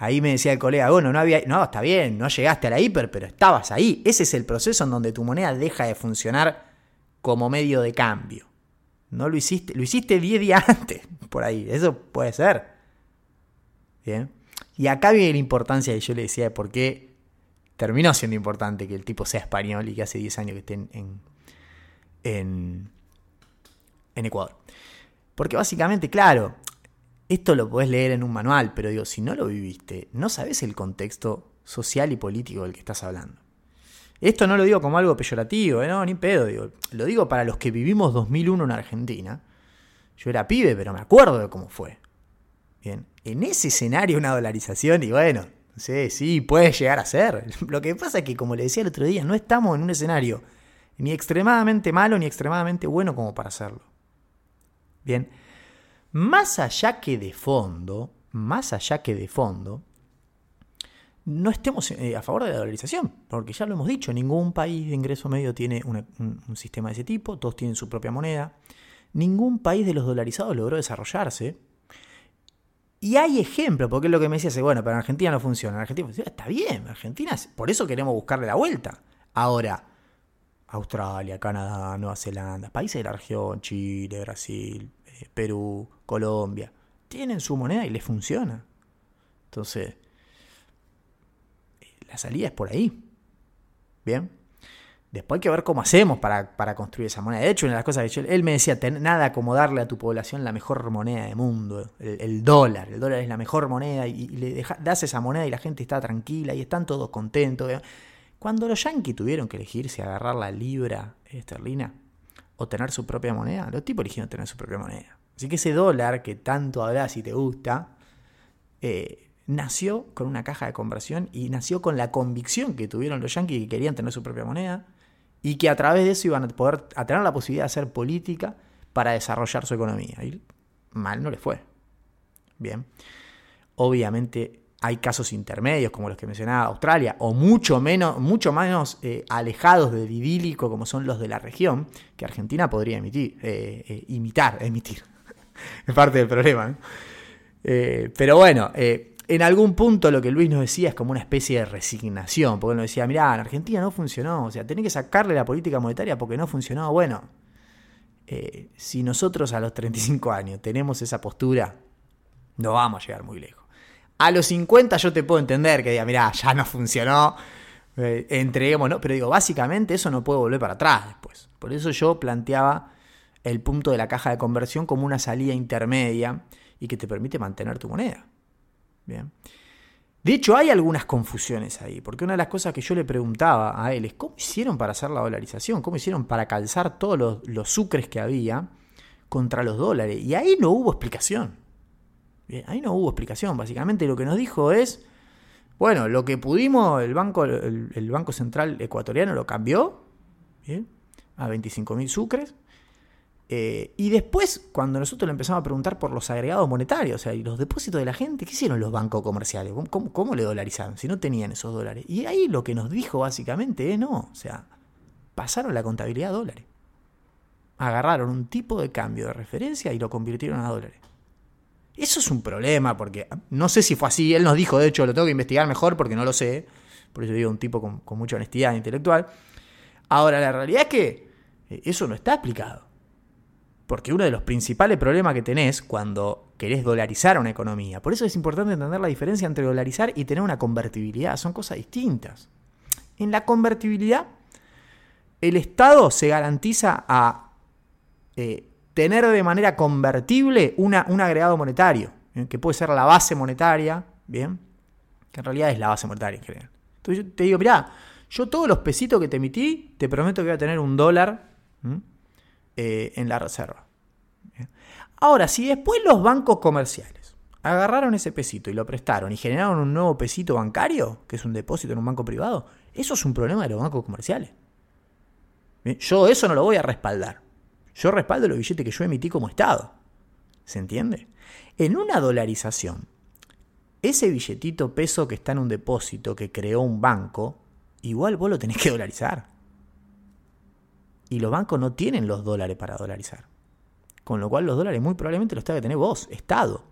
Ahí me decía el colega, bueno, no había, no, está bien, no llegaste a la hiper, pero estabas ahí. Ese es el proceso en donde tu moneda deja de funcionar como medio de cambio. No lo hiciste, lo hiciste 10 días antes, por ahí, eso puede ser. Bien. Y acá viene la importancia que yo le decía de por qué terminó siendo importante que el tipo sea español y que hace 10 años que esté en, en, en Ecuador. Porque básicamente, claro, esto lo podés leer en un manual, pero digo, si no lo viviste, no sabes el contexto social y político del que estás hablando. Esto no lo digo como algo peyorativo, ¿eh? no, ni pedo, digo. Lo digo para los que vivimos 2001 en Argentina. Yo era pibe, pero me acuerdo de cómo fue. Bien, en ese escenario una dolarización y bueno, sí, sí, puede llegar a ser. Lo que pasa es que, como le decía el otro día, no estamos en un escenario ni extremadamente malo ni extremadamente bueno como para hacerlo. Bien, más allá que de fondo, más allá que de fondo, no estemos eh, a favor de la dolarización, porque ya lo hemos dicho, ningún país de ingreso medio tiene un, sistema de ese tipo, todos tienen su propia moneda, ningún país de los dolarizados logró desarrollarse. Y hay ejemplos, porque es lo que me decía, bueno, pero en Argentina no funciona. En Argentina funciona, está bien, Argentina, por eso queremos buscarle la vuelta. Ahora, Australia, Canadá, Nueva Zelanda, países de la región, Chile, Brasil, Perú, Colombia, tienen su moneda y les funciona. Entonces, la salida es por ahí. Bien. Después hay que ver cómo hacemos para, construir esa moneda. De hecho, una de las cosas que él me decía, nada como darle a tu población la mejor moneda del mundo, el, dólar. El dólar es la mejor moneda y, le das esa moneda y la gente está tranquila y están todos contentos. Cuando los yanquis tuvieron que elegir si agarrar la libra esterlina o tener su propia moneda, los tipos eligieron tener su propia moneda. Así que ese dólar que tanto hablas y te gusta, eh, nació con una caja de conversión y nació con la convicción que tuvieron los yanquis que querían tener su propia moneda y que a través de eso iban a poder a tener la posibilidad de hacer política para desarrollar su economía. Y mal no le fue. Bien. Obviamente hay casos intermedios como los que mencionaba Australia o mucho menos, mucho menos eh, alejados del idílico como son los de la región que Argentina podría emitir, eh, eh, imitar, emitir. es parte del problema. pero bueno, en algún punto lo que Luis nos decía es como una especie de resignación, porque él nos decía, mirá, en Argentina no funcionó, o sea, tenés que sacarle la política monetaria porque no funcionó. Bueno, si nosotros a los 35 años tenemos esa postura, no vamos a llegar muy lejos. A los 50 yo te puedo entender que diga, mirá, ya no funcionó, eh, entreguemos, ¿no? Pero digo, básicamente eso no puede volver para atrás después. Por eso yo planteaba el punto de la caja de conversión como una salida intermedia y que te permite mantener tu moneda. Bien. De hecho, hay algunas confusiones ahí, porque una de las cosas que yo le preguntaba a él es cómo hicieron para hacer la dolarización, cómo hicieron para calzar todos los, sucres que había contra los dólares. Y ahí no hubo explicación. Ahí no hubo explicación. Básicamente lo que nos dijo es, bueno, lo que pudimos, el Banco, el, banco Central Ecuatoriano lo cambió ¿bien? a 25.000 sucres. Eh, y después, cuando nosotros le empezamos a preguntar por los agregados monetarios, o sea, y los depósitos de la gente, ¿qué hicieron los bancos comerciales? ¿Cómo, le dolarizaron? Si no tenían esos dólares. Y ahí lo que nos dijo básicamente es no, o sea, pasaron la contabilidad a dólares. Agarraron un tipo de cambio de referencia y lo convirtieron a dólares. Eso es un problema, porque no sé si fue así, él nos dijo, de hecho, lo tengo que investigar mejor porque no lo sé, por eso digo un tipo con, mucha honestidad intelectual. Ahora, la realidad es que eh, eso no está explicado. Porque uno de los principales problemas que tenés cuando querés dolarizar una economía, por eso es importante entender la diferencia entre dolarizar y tener una convertibilidad, son cosas distintas. En la convertibilidad, el Estado se garantiza a eh, tener de manera convertible un agregado monetario, que puede ser la base monetaria, ¿bien? Que en realidad es la base monetaria en Entonces yo te digo, mirá, yo todos los pesitos que te emití, te prometo que voy a tener un dólar. Eh, en la reserva. Ahora, si después los bancos comerciales agarraron ese pesito y lo prestaron y generaron un nuevo pesito bancario, que es un depósito en un banco privado, eso es un problema de los bancos comerciales. Yo eso no lo voy a respaldar. Yo respaldo los billetes que yo emití como Estado. ¿Se entiende? En una dolarización, ese billetito peso que está en un depósito que creó un banco, igual vos lo tenés que dolarizar y los bancos no tienen los dólares para dolarizar. Con lo cual los dólares muy probablemente los tenga que tener vos, Estado.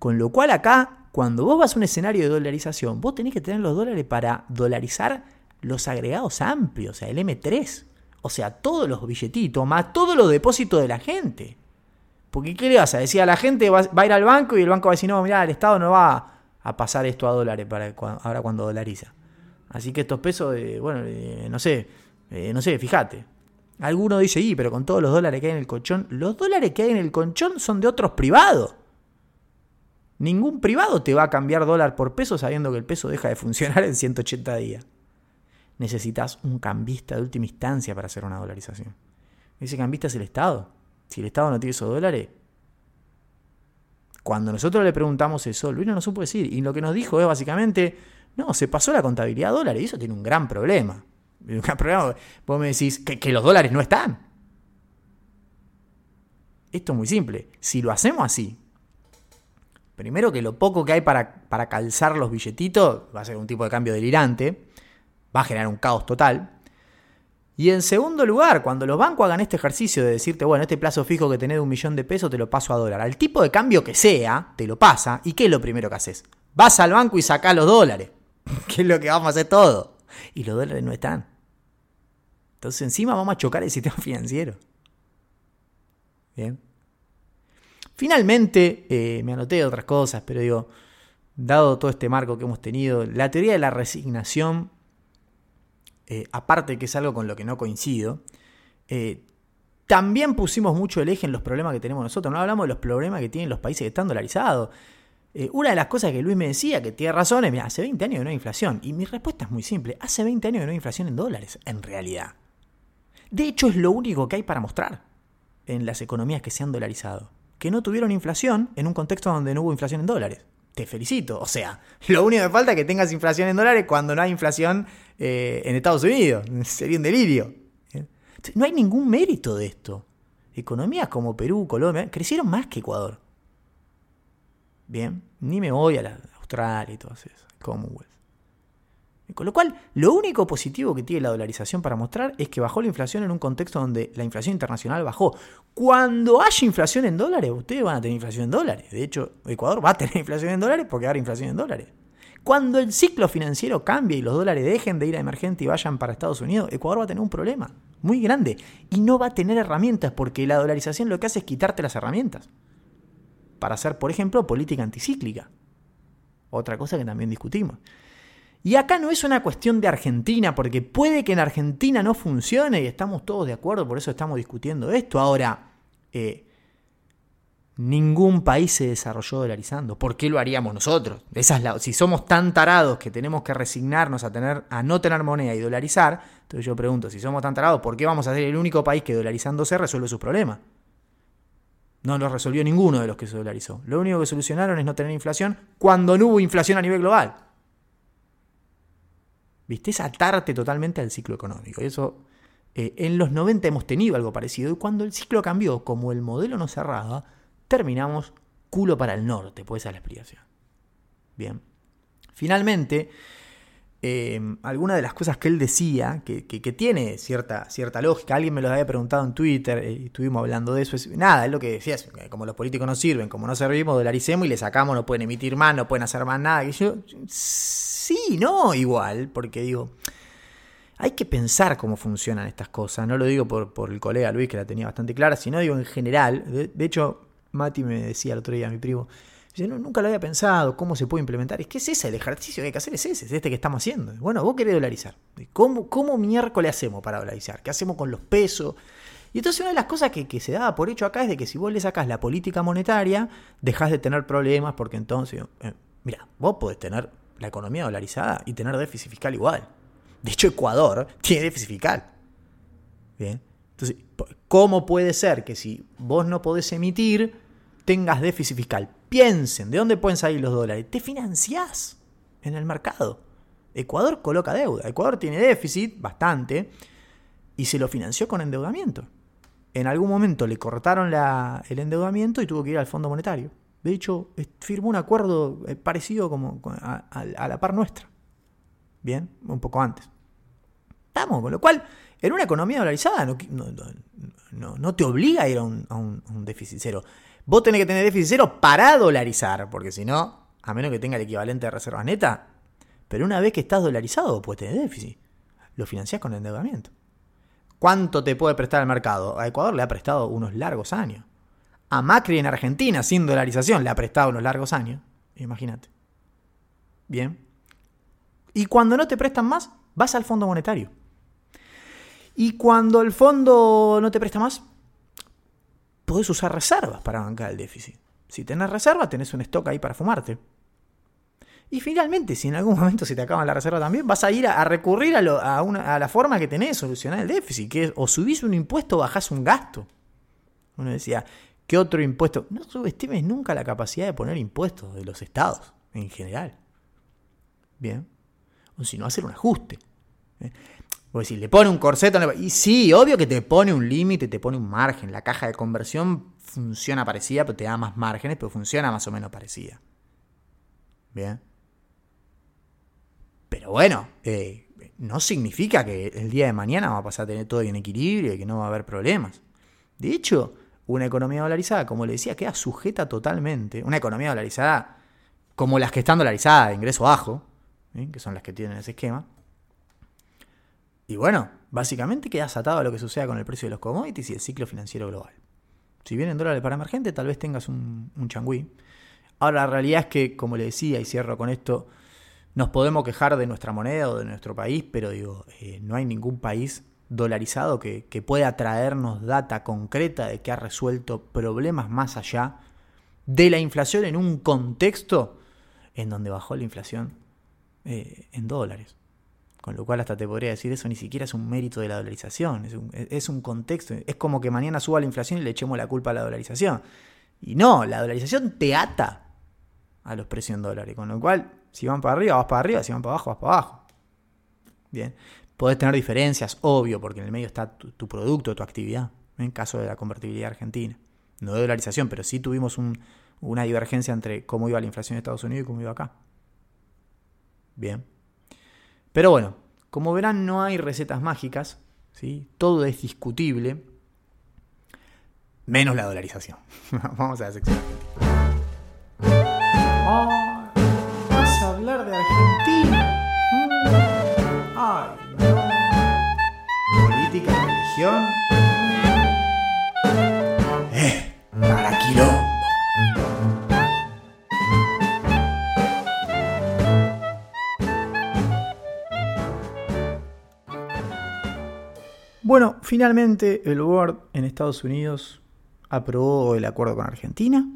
Con lo cual acá, cuando vos vas a un escenario de dolarización, vos tenés que tener los dólares para dolarizar los agregados amplios, o sea, el M3. O sea, todos los billetitos, más todos los depósitos de la gente. Porque ¿qué le vas a decir? La gente va, a ir al banco y el banco va a decir, no, mira, el Estado no va a pasar esto a dólares para ahora cuando dolariza. Así que estos pesos, bueno, no sé, no sé, fíjate, Alguno dice, y pero con todos los dólares que hay en el colchón, los dólares que hay en el colchón son de otros privados. Ningún privado te va a cambiar dólar por peso sabiendo que el peso deja de funcionar en 180 días. Necesitas un cambista de última instancia para hacer una dolarización. Ese cambista es el Estado. Si el Estado no tiene esos dólares, cuando nosotros le preguntamos eso, Luis no nos supo decir. Y lo que nos dijo es básicamente, no, se pasó la contabilidad a dólares. Y eso tiene un gran problema. Un gran problema. Vos me decís que, que los dólares no están. Esto es muy simple. Si lo hacemos así, primero que lo poco que hay para, para calzar los billetitos va a ser un tipo de cambio delirante, va a generar un caos total. Y en segundo lugar, cuando los bancos hagan este ejercicio de decirte, bueno, este plazo fijo que tenés de un millón de pesos te lo paso a dólar, al tipo de cambio que sea, te lo pasa, ¿y qué es lo primero que haces? Vas al banco y sacás los dólares, que es lo que vamos a hacer todo. Y los dólares no están. Entonces encima vamos a chocar el sistema financiero. Bien. Finalmente, eh, me anoté otras cosas, pero digo, dado todo este marco que hemos tenido, la teoría de la resignación eh, aparte que es algo con lo que no coincido, eh, también pusimos mucho el eje en los problemas que tenemos nosotros. No hablamos de los problemas que tienen los países que están dolarizados. Eh, una de las cosas que Luis me decía, que tiene razón, es, hace 20 años que no hay inflación. Y mi respuesta es muy simple. Hace 20 años que no hay inflación en dólares, en realidad. De hecho, es lo único que hay para mostrar en las economías que se han dolarizado. Que no tuvieron inflación en un contexto donde no hubo inflación en dólares te felicito. O sea, lo único que falta es que tengas inflación en dólares cuando no hay inflación eh, en Estados Unidos. Sería un delirio. No hay ningún mérito de esto. Economías como Perú, Colombia, crecieron más que Ecuador. Bien, ni me voy a Australia y todo eso, Commonwealth. Con lo cual, lo único positivo que tiene la dolarización para mostrar es que bajó la inflación en un contexto donde la inflación internacional bajó. Cuando haya inflación en dólares, ustedes van a tener inflación en dólares. De hecho, Ecuador va a tener inflación en dólares porque va inflación en dólares. Cuando el ciclo financiero cambie y los dólares dejen de ir a emergente y vayan para Estados Unidos, Ecuador va a tener un problema muy grande y no va a tener herramientas porque la dolarización lo que hace es quitarte las herramientas para hacer, por ejemplo, política anticíclica. Otra cosa que también discutimos. Y acá no es una cuestión de Argentina, porque puede que en Argentina no funcione y estamos todos de acuerdo, por eso estamos discutiendo esto. Ahora, eh, ningún país se desarrolló dolarizando. ¿Por qué lo haríamos nosotros? Esa si somos tan tarados que tenemos que resignarnos a, tener, a no tener moneda y dolarizar, entonces yo pregunto, si somos tan tarados, ¿por qué vamos a ser el único país que dolarizándose resuelve sus problemas? No lo resolvió ninguno de los que se dolarizó. Lo único que solucionaron es no tener inflación cuando no hubo inflación a nivel global. ¿Viste? Es atarte totalmente al ciclo económico. Eso, eh, en los 90 hemos tenido algo parecido. Y cuando el ciclo cambió, como el modelo no cerraba, terminamos culo para el norte. Pues esa es la explicación. Bien. Finalmente, eh, alguna de las cosas que él decía, que, tiene cierta, cierta lógica, alguien me lo había preguntado en Twitter, eh, y estuvimos hablando de eso, es, nada, es lo que decía, es, como los políticos no sirven, como no servimos, dolaricemos y le sacamos, no pueden emitir más, no pueden hacer más nada. Y yo, sí, no, igual, porque digo, hay que pensar cómo funcionan estas cosas, no lo digo por, por el colega Luis, que la tenía bastante clara, sino digo en general, de, hecho, Mati me decía el otro día, mi primo, yo nunca lo había pensado, cómo se puede implementar. Es que es ese, el ejercicio que hay que hacer es ese, es este que estamos haciendo. Bueno, vos querés dolarizar. ¿Cómo, cómo miércoles hacemos para dolarizar? ¿Qué hacemos con los pesos? Y entonces una de las cosas que, se da por hecho acá es de que si vos le sacás la política monetaria, dejás de tener problemas porque entonces, eh, mira, vos podés tener la economía dolarizada y tener déficit fiscal igual. De hecho, Ecuador tiene déficit fiscal. Bien. Entonces, ¿cómo puede ser que si vos no podés emitir, tengas déficit fiscal? Piensen, ¿de dónde pueden salir los dólares? Te financiás en el mercado. Ecuador coloca deuda. Ecuador tiene déficit, bastante, y se lo financió con endeudamiento. En algún momento le cortaron el endeudamiento y tuvo que ir al Fondo Monetario. De hecho, firmó un acuerdo eh, parecido como a, la par nuestra. Bien, un poco antes. Estamos, con lo cual, en una economía dolarizada no, te obliga a ir a un, a un déficit cero. Vos tenés que tener déficit cero para dolarizar, porque si no, a menos que tenga el equivalente de reservas neta, pero una vez que estás dolarizado, puedes tener déficit. Lo financiás con endeudamiento. ¿Cuánto te puede prestar el mercado? A Ecuador le ha prestado unos largos años. A Macri en Argentina, sin dolarización, le ha prestado unos largos años. Imagínate. Bien. Y cuando no te prestan más, vas al Fondo Monetario. Y cuando el fondo no te presta más, podés usar reservas para bancar el déficit. Si tenés reserva, tenés un stock ahí para fumarte. Y finalmente, si en algún momento se te acaba la reserva también, vas a ir a, recurrir a, la forma que tenés de solucionar el déficit, que es o subís un impuesto o bajás un gasto. Uno decía, ¿qué otro impuesto? No subestimes nunca la capacidad de poner impuestos de los estados en general. Bien. O si no, hacer un ajuste. ¿eh? O decir, le pone un corseto. Y sí, obvio que te pone un límite, te pone un margen. La caja de conversión funciona parecida, pero te da más márgenes, pero funciona más o menos parecida. Bien. Pero bueno, eh, no significa que el día de mañana va a pasar a tener todo en equilibrio y que no va a haber problemas. De hecho, una economía dolarizada, como le decía, queda sujeta totalmente. Una economía dolarizada como las que están dolarizadas de ingreso bajo, que son las que tienen ese esquema. Y bueno, básicamente quedas atado a lo que suceda con el precio de los commodities y el ciclo financiero global. Si vienen dólares para emergente, tal vez tengas un, un changüí. Ahora, la realidad es que, como le decía, y cierro con esto, nos podemos quejar de nuestra moneda o de nuestro país, pero digo, eh, no hay ningún país dolarizado que, pueda traernos data concreta de que ha resuelto problemas más allá de la inflación en un contexto en donde bajó la inflación eh, en dólares. Con lo cual hasta te podría decir eso ni siquiera es un mérito de la dolarización, es un, es un contexto. Es como que mañana suba la inflación y le echemos la culpa a la dolarización. Y no, la dolarización te ata a los precios en dólares. Con lo cual, si van para arriba, vas para arriba, si van para abajo, vas para abajo. Bien. Podés tener diferencias, obvio, porque en el medio está tu, producto, tu actividad, en caso de la convertibilidad argentina. No de dolarización, pero sí tuvimos una divergencia entre cómo iba la inflación en Estados Unidos y cómo iba acá. Bien. Pero bueno, como verán, no hay recetas mágicas, ¿sí? todo es discutible, menos la dolarización. Vamos a la sección argentina. vas a hablar de Argentina. Mm. Ay, política, religión. Finalmente el board en Estados Unidos aprobó el acuerdo con Argentina.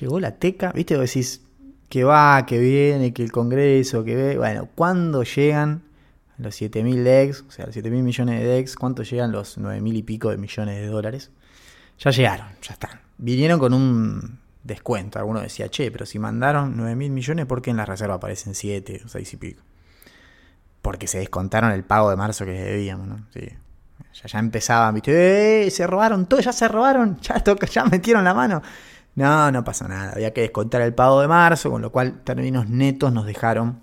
Llegó la teca, ¿viste? Vos decís que va, que viene, que el Congreso, que ve. Bueno, ¿cuándo llegan los 7.000 DEX, o sea, los 7.000 millones de DEX, ¿cuánto llegan los 9.000 y pico de millones de dólares? Ya llegaron, ya están. Vinieron con un descuento. Alguno decía, che, pero si mandaron 9.000 millones, ¿por qué en la reserva aparecen 7 o 6 y pico? Porque se descontaron el pago de marzo que debíamos, ¿no? Sí. Ya, ya empezaban, ¿viste? ¡Eh! Se robaron todo, ya se robaron, ya, ya metieron la mano. No, no pasa nada. Había que descontar el pago de marzo, con lo cual términos netos nos dejaron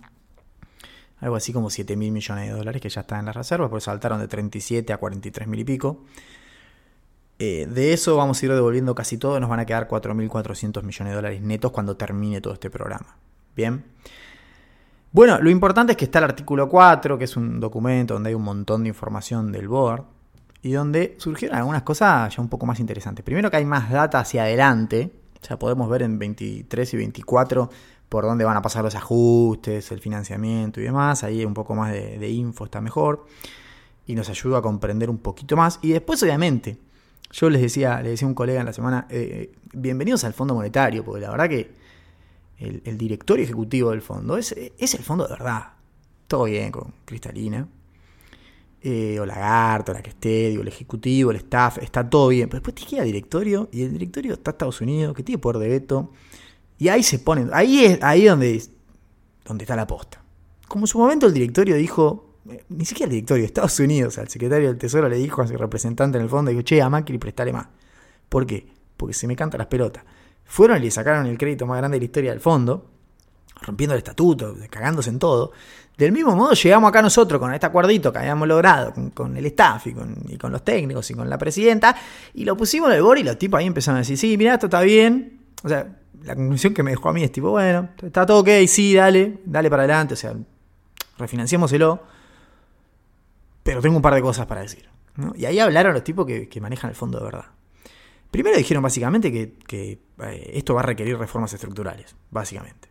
algo así como 7 mil millones de dólares que ya están en las reservas, porque saltaron de 37 a 43 mil y pico. Eh, de eso vamos a ir devolviendo casi todo, nos van a quedar 4.400 millones de dólares netos cuando termine todo este programa. Bien. Bueno, lo importante es que está el artículo 4, que es un documento donde hay un montón de información del board y donde surgieron algunas cosas ya un poco más interesantes. Primero que hay más data hacia adelante, o sea, podemos ver en 23 y 24 por dónde van a pasar los ajustes, el financiamiento y demás. Ahí un poco más de, info está mejor y nos ayuda a comprender un poquito más. Y después, obviamente, yo les decía, le decía a un colega en la semana, eh, bienvenidos al Fondo Monetario, porque la verdad que el, directorio ejecutivo del fondo es, es, el fondo de verdad. Todo bien con Cristalina. Eh, o Lagarto, la que esté, digo, el ejecutivo, el staff, está todo bien. Pero después te queda directorio y el directorio está Estados Unidos, que tiene poder de veto y ahí se ponen, ahí es ahí donde, donde está la posta. Como en su momento el directorio dijo, eh, ni siquiera el directorio, Estados Unidos, al secretario del Tesoro le dijo a su representante en el fondo, dijo, che, a Macri prestale más. ¿Por qué? Porque se me canta las pelotas. Fueron y le sacaron el crédito más grande de la historia del fondo, rompiendo el estatuto, cagándose en todo. Del mismo modo llegamos acá nosotros con este acuerdito que habíamos logrado con, el staff y con, los técnicos y con la presidenta, y lo pusimos en el board y los tipos ahí empezaron a decir, sí, mira, esto está bien. O sea, la conclusión que me dejó a mí es tipo, bueno, está todo ok, sí, dale, dale para adelante, o sea, refinanciémoselo, pero tengo un par de cosas para decir. Y ahí hablaron los tipos que, manejan el fondo de verdad. Primero dijeron básicamente que, eh, esto va a requerir reformas estructurales, básicamente.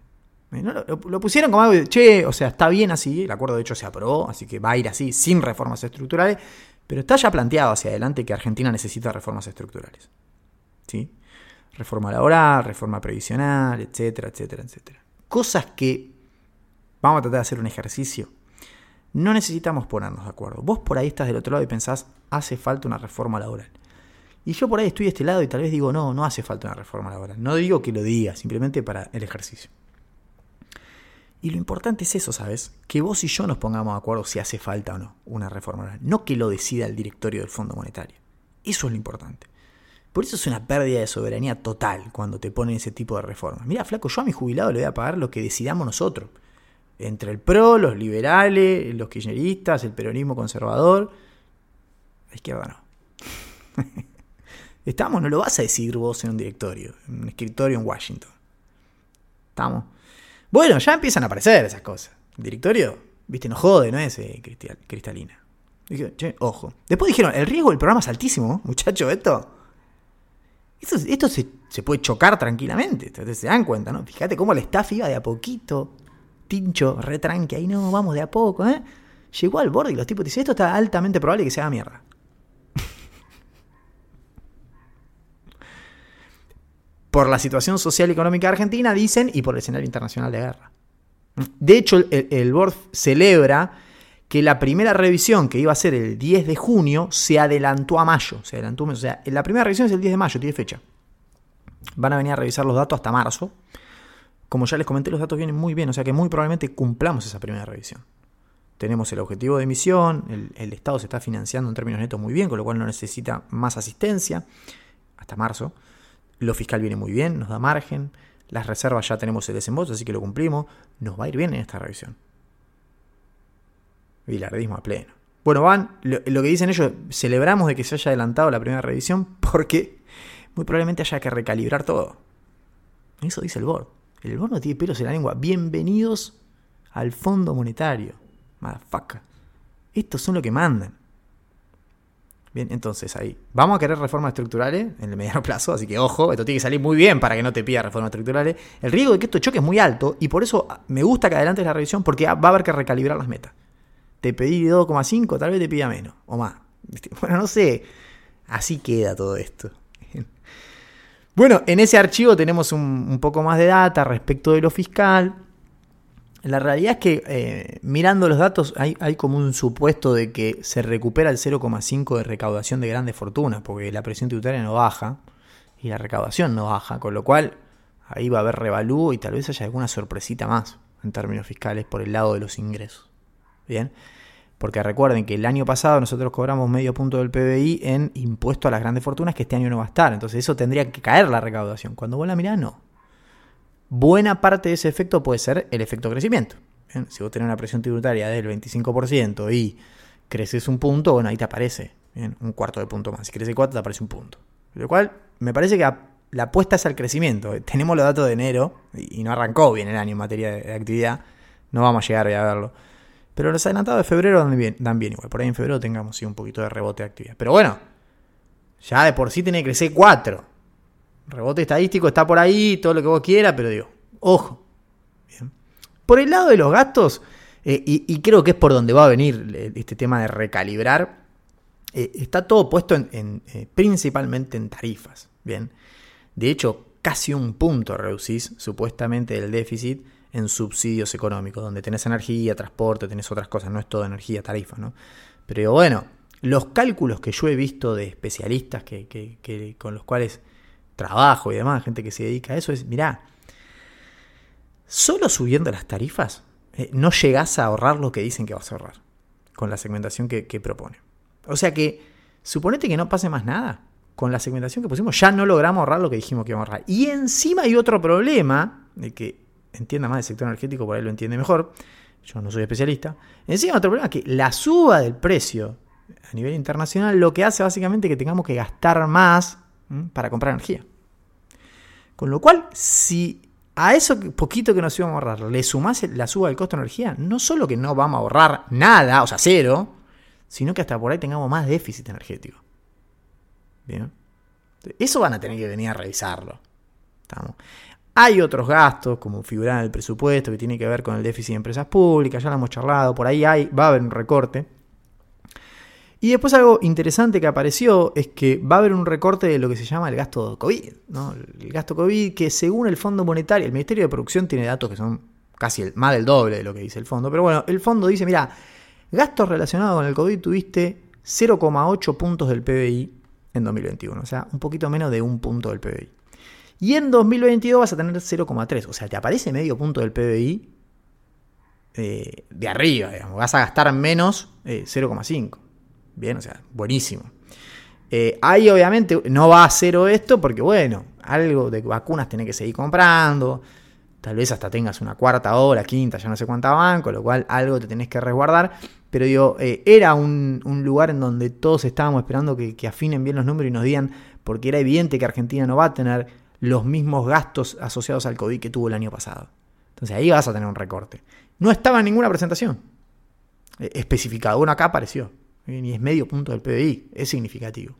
Eh, lo, pusieron como algo de, che, o sea, está bien así, el acuerdo de hecho se aprobó, así que va a ir así, sin reformas estructurales, pero está ya planteado hacia adelante que Argentina necesita reformas estructurales. ¿Sí? reforma laboral, reforma previsional, etcétera, etcétera, etcétera. Cosas que vamos a tratar de hacer un ejercicio. No necesitamos ponernos de acuerdo. Vos por ahí estás del otro lado y pensás, hace falta una reforma laboral. Y yo por ahí estoy de este lado y tal vez digo, no, no hace falta una reforma laboral. No digo que lo diga, simplemente para el ejercicio. Y lo importante es eso, ¿sabes? Que vos y yo nos pongamos de acuerdo si hace falta o no una reforma laboral. No que lo decida el directorio del Fondo Monetario. Eso es lo importante. Por eso es una pérdida de soberanía total cuando te ponen ese tipo de reformas. Mira, flaco, yo a mi jubilado le voy a pagar lo que decidamos nosotros. Entre el PRO, los liberales, los kirchneristas, el peronismo conservador. La izquierda no. Estamos, no lo vas a decidir vos en un directorio, en un escritorio en Washington. Estamos. Bueno, ya empiezan a aparecer esas cosas. El directorio, viste, no jode, no es eh, cristalina. Dije, che, ojo. Después dijeron, el riesgo del programa es altísimo, muchacho, esto. Esto, se, puede chocar tranquilamente. Se dan cuenta, ¿no? Fíjate cómo el staff iba de a poquito. Tincho, retranque, ahí no, vamos de a poco, ¿eh? Llegó al borde y los tipos dicen, esto está altamente probable que se haga mierda. Por la situación social y económica argentina, dicen, y por el escenario internacional de guerra. De hecho, el, el board celebra que la primera revisión que iba a ser el 10 de junio se adelantó a mayo. Se adelantó O sea, la primera revisión es el 10 de mayo, tiene fecha. Van a venir a revisar los datos hasta marzo. Como ya les comenté, los datos vienen muy bien, o sea que muy probablemente cumplamos esa primera revisión. Tenemos el objetivo de emisión, el Estado se está financiando en términos netos muy bien, con lo cual no necesita más asistencia hasta marzo. Lo fiscal viene muy bien, nos da margen. Las reservas ya tenemos el desembolso, así que lo cumplimos. Nos va a ir bien en esta revisión. Bilardismo a pleno. Bueno, van, lo, que dicen ellos, celebramos de que se haya adelantado la primera revisión porque muy probablemente haya que recalibrar todo. Eso dice el board. El board no tiene pelos en la lengua. Bienvenidos al Fondo Monetario. Motherfucker. Estos son lo que mandan. Bien, entonces ahí. Vamos a querer reformas estructurales en el mediano plazo, así que ojo, esto tiene que salir muy bien para que no te pida reformas estructurales. El riesgo de que esto choque es muy alto y por eso me gusta que adelantes la revisión porque va a haber que recalibrar las metas. Te pedí 2,5, tal vez te pida menos o más. Bueno, no sé. Así queda todo esto. Bueno, en ese archivo tenemos un poco más de data respecto de lo fiscal. La realidad es que eh, mirando los datos hay, como un supuesto de que se recupera el 0,5 de recaudación de grandes fortunas, porque la presión tributaria no baja y la recaudación no baja, con lo cual ahí va a haber revalúo y tal vez haya alguna sorpresita más en términos fiscales por el lado de los ingresos. Bien, porque recuerden que el año pasado nosotros cobramos medio punto del PBI en impuesto a las grandes fortunas que este año no va a estar, entonces eso tendría que caer la recaudación. Cuando vos la mirás, no. Buena parte de ese efecto puede ser el efecto crecimiento. Si vos tenés una presión tributaria del 25% y creces un punto, bueno, ahí te aparece un cuarto de punto más. Si crece cuatro, te aparece un punto. Lo cual me parece que la apuesta es al crecimiento. Tenemos los datos de enero y no arrancó bien el año en materia de actividad. No vamos a llegar a verlo. Pero los adelantados de febrero dan bien, igual. Por ahí en febrero tengamos un poquito de rebote de actividad. Pero bueno, ya de por sí tiene que crecer 4 rebote estadístico está por ahí, todo lo que vos quieras, pero digo, ojo. Por el lado de los gastos, eh, y, creo que es por donde va a venir eh, este tema de recalibrar, eh, está todo puesto en, principalmente en tarifas. Bien. De hecho, casi un punto reducís supuestamente el déficit en subsidios económicos, donde tenés energía, transporte, tenés otras cosas, no es todo energía, tarifa, ¿no? Pero bueno, los cálculos que yo he visto de especialistas que, con los cuales trabajo y demás, gente que se dedica a eso, es, mirá, solo subiendo las tarifas eh, no llegás a ahorrar lo que dicen que vas a ahorrar con la segmentación que, propone. O sea que, suponete que no pase más nada. Con la segmentación que pusimos ya no logramos ahorrar lo que dijimos que íbamos a ahorrar. Y encima hay otro problema, de que entienda más del sector energético, por ahí lo entiende mejor, yo no soy especialista. Encima otro problema que la suba del precio a nivel internacional lo que hace básicamente que tengamos que gastar más para comprar energía. Con lo cual, si a eso poquito que nos íbamos a ahorrar le sumás la suba del costo de energía, no solo que no vamos a ahorrar nada, o sea, cero, sino que hasta por ahí tengamos más déficit energético. Bien. Eso van a tener que venir a revisarlo. Hay otros gastos, como figurar en el presupuesto, que tiene que ver con el déficit de empresas públicas, ya lo hemos charlado, por ahí hay, va a haber un recorte. Y después algo interesante que apareció es que va a haber un recorte de lo que se llama el gasto COVID. ¿no? El gasto COVID que según el Fondo Monetario, el Ministerio de Producción tiene datos que son casi el, más del doble de lo que dice el fondo. Pero bueno, el fondo dice, mira, gastos relacionados con el COVID tuviste 0,8 puntos del PBI en 2021. O sea, un poquito menos de un punto del PBI. Y en 2022 vas a tener 0,3. O sea, te aparece medio punto del PBI eh, de arriba, digamos. Vas a gastar menos 0,5. Eh, Bien, o sea, buenísimo. Eh, ahí obviamente no va a cero esto porque, bueno, algo de vacunas tenés que seguir comprando. Tal vez hasta tengas una cuarta hora, quinta, ya no sé cuánta van, con lo cual algo te tenés que resguardar. Pero digo, era un, lugar en donde todos estábamos esperando que, afinen bien los números y nos digan, porque era evidente que Argentina no va a tener los mismos gastos asociados al COVID que tuvo el año pasado. Entonces ahí vas a tener un recorte. No estaba en ninguna presentación eh, especificado. Bueno, acá apareció. Y es medio punto del PBI. Es significativo.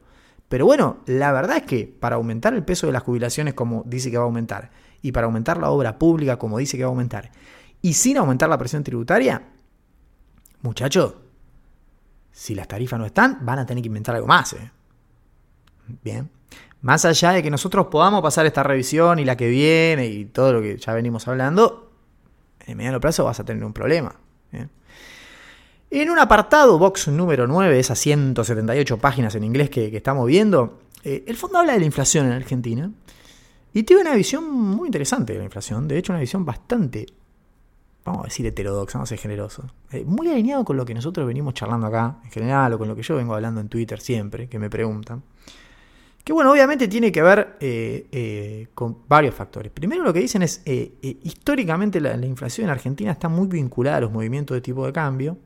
Pero bueno, la verdad es que para aumentar el peso de las jubilaciones como dice que va a aumentar, y para aumentar la obra pública como dice que va a aumentar, y sin aumentar la presión tributaria, muchachos, si las tarifas no están, van a tener que inventar algo más. ¿eh? Bien. Más allá de que nosotros podamos pasar esta revisión y la que viene y todo lo que ya venimos hablando, en mediano plazo vas a tener un problema. En un apartado, box número 9, esas 178 páginas en inglés que, estamos viendo, eh, el fondo habla de la inflación en Argentina y tiene una visión muy interesante de la inflación, de hecho una visión bastante, vamos a decir heterodoxa, vamos a ser generosos, eh, muy alineado con lo que nosotros venimos charlando acá en general o con lo que yo vengo hablando en Twitter siempre, que me preguntan. Que bueno, obviamente tiene que ver eh, con varios factores. Primero lo que dicen es, históricamente la, inflación en Argentina está muy vinculada a los movimientos de tipo de cambio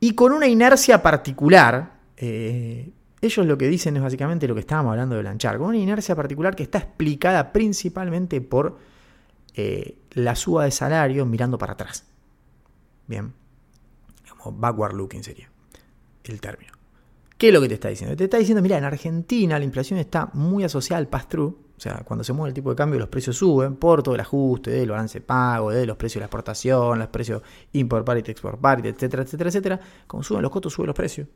y con una inercia particular. ellos lo que dicen es básicamente lo que estábamos hablando de Blanchard, con una inercia particular que está explicada principalmente por la suba de salario mirando para atrás. Bien, como backward looking sería el término. ¿Qué es lo que te está diciendo? Te está diciendo, mira, en Argentina la inflación está muy asociada al pass-through, o sea, cuando se mueve el tipo de cambio los precios suben por todo el ajuste del balance de pago, de los precios de la exportación, los precios import parity, export parity, etcétera, etcétera, etcétera. Como suben los costos, suben los precios.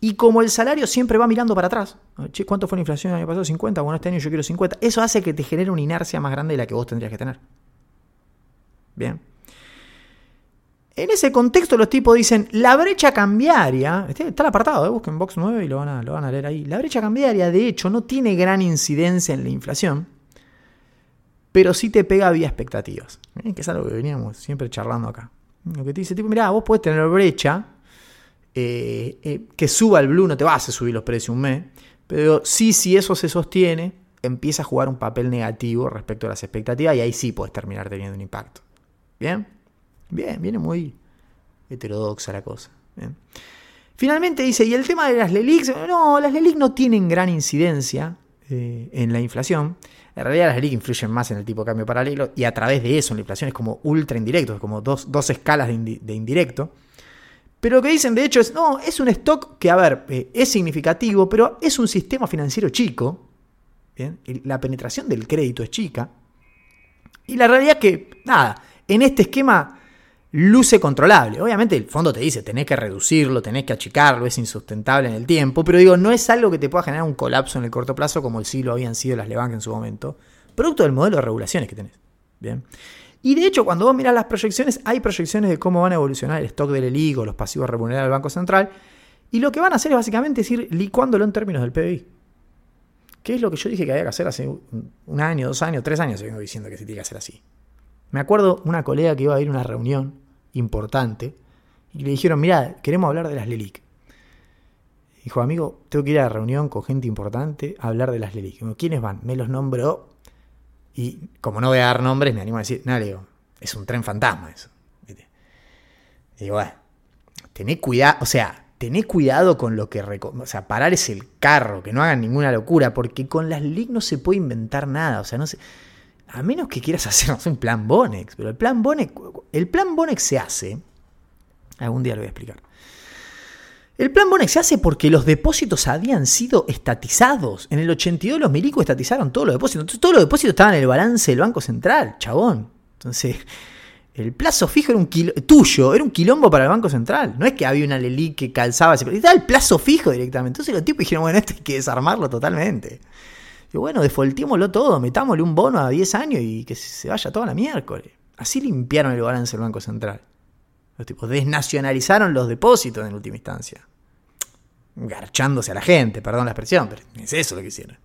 Y como el salario siempre va mirando para atrás, che, ¿cuánto fue la inflación el año pasado? 50, bueno, este año yo quiero 50. Eso hace que te genere una inercia más grande de la que vos tendrías que tener. Bien. En ese contexto los tipos dicen, la brecha cambiaria, este, está el apartado, ¿eh? busquen Box 9 y lo van, a, leer ahí, la brecha cambiaria de hecho no tiene gran incidencia en la inflación, pero sí te pega vía expectativas, ¿eh? que es algo que veníamos siempre charlando acá. Lo que te dice, tipo, mirá, vos podés tener brecha, eh, que suba el blue, no te vas a subir los precios un mes, pero sí, si eso se sostiene, empieza a jugar un papel negativo respecto a las expectativas y ahí sí puedes terminar teniendo un impacto. ¿Bien? Bien, viene muy heterodoxa la cosa. Finalmente dice, y el tema de las LELIX, no, las LELIX no tienen gran incidencia eh, en la inflación. En realidad las LELIX influyen más en el tipo de cambio paralelo y a través de eso la inflación es como ultra indirecto, es como dos, escalas de, indirecto. Pero lo que dicen de hecho es, no, es un stock que, a ver, eh, es significativo, pero es un sistema financiero chico. La penetración del crédito es chica. Y la realidad es que, nada, en este esquema luce controlable. Obviamente el fondo te dice, tenés que reducirlo, tenés que achicarlo, es insustentable en el tiempo, pero digo, no es algo que te pueda generar un colapso en el corto plazo como sí lo habían sido las Lebanc en su momento, producto del modelo de regulaciones que tenés. Bien. Y de hecho, cuando vos mirás las proyecciones, hay proyecciones de cómo van a evolucionar el stock del ELIG o los pasivos remunerados del Banco Central, y lo que van a hacer es básicamente decir licuándolo en términos del PBI. ¿Qué es lo que yo dije que había que hacer hace un año, dos años, tres años? Vengo diciendo que se tiene que hacer así. Me acuerdo una colega que iba a ir a una reunión importante y le dijeron, mira, queremos hablar de las LELIC. Dijo, amigo, tengo que ir a la reunión con gente importante a hablar de las LELIC. ¿quiénes van? Me los nombró y como no voy a dar nombres, me animo a decir, nada, digo, es un tren fantasma eso. Y digo, bueno, tené cuidado, o sea, tené cuidado con lo que... O sea, parar es el carro, que no hagan ninguna locura, porque con las LELIC no se puede inventar nada, o sea, no se... A menos que quieras hacer un plan Bonex, pero el plan Bonex, el plan Bonex se hace, algún día lo voy a explicar. El plan Bonex se hace porque los depósitos habían sido estatizados. En el 82 los milicos estatizaron todos los depósitos. Entonces todos los depósitos estaban en el balance del Banco Central, chabón. Entonces, El plazo fijo era un tuyo, era un quilombo para el Banco Central. No es que había una Leli que calzaba ese estaba el plazo fijo directamente. Entonces los tipos dijeron, bueno, esto hay que desarmarlo totalmente. Y bueno, defoltémoslo todo, metámosle un bono a 10 años y que se vaya toda la miércoles. Así limpiaron el balance del Banco Central. Los tipos desnacionalizaron los depósitos en última instancia. Garchándose a la gente, perdón la expresión, pero es eso lo que hicieron.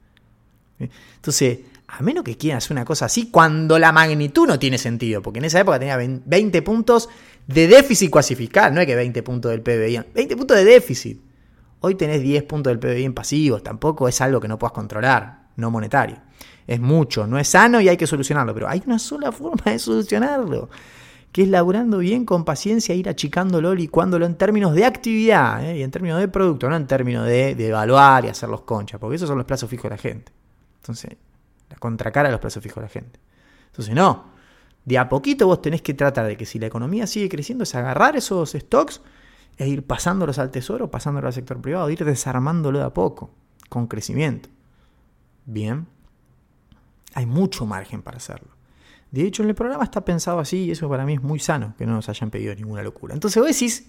Entonces, a menos que quieran hacer una cosa así, cuando la magnitud no tiene sentido, porque en esa época tenía 20 puntos de déficit cuasificar, no es que 20 puntos del PBI, 20 puntos de déficit. Hoy tenés 10 puntos del PBI en pasivos, tampoco es algo que no puedas controlar, no monetario. Es mucho, no es sano y hay que solucionarlo, pero hay una sola forma de solucionarlo, que es laburando bien con paciencia, ir achicándolo, licuándolo en términos de actividad ¿eh? y en términos de producto, no en términos de, de evaluar y hacer los conchas, porque esos son los plazos fijos de la gente. Entonces, la contracara de los plazos fijos de la gente. Entonces, no. De a poquito vos tenés que tratar de que si la economía sigue creciendo, es agarrar esos stocks e ir pasándolos al tesoro, pasándolos al sector privado, ir desarmándolo de a poco, con crecimiento. Bien. Hay mucho margen para hacerlo. De hecho, el programa está pensado así y eso para mí es muy sano, que no nos hayan pedido ninguna locura. Entonces vos decís,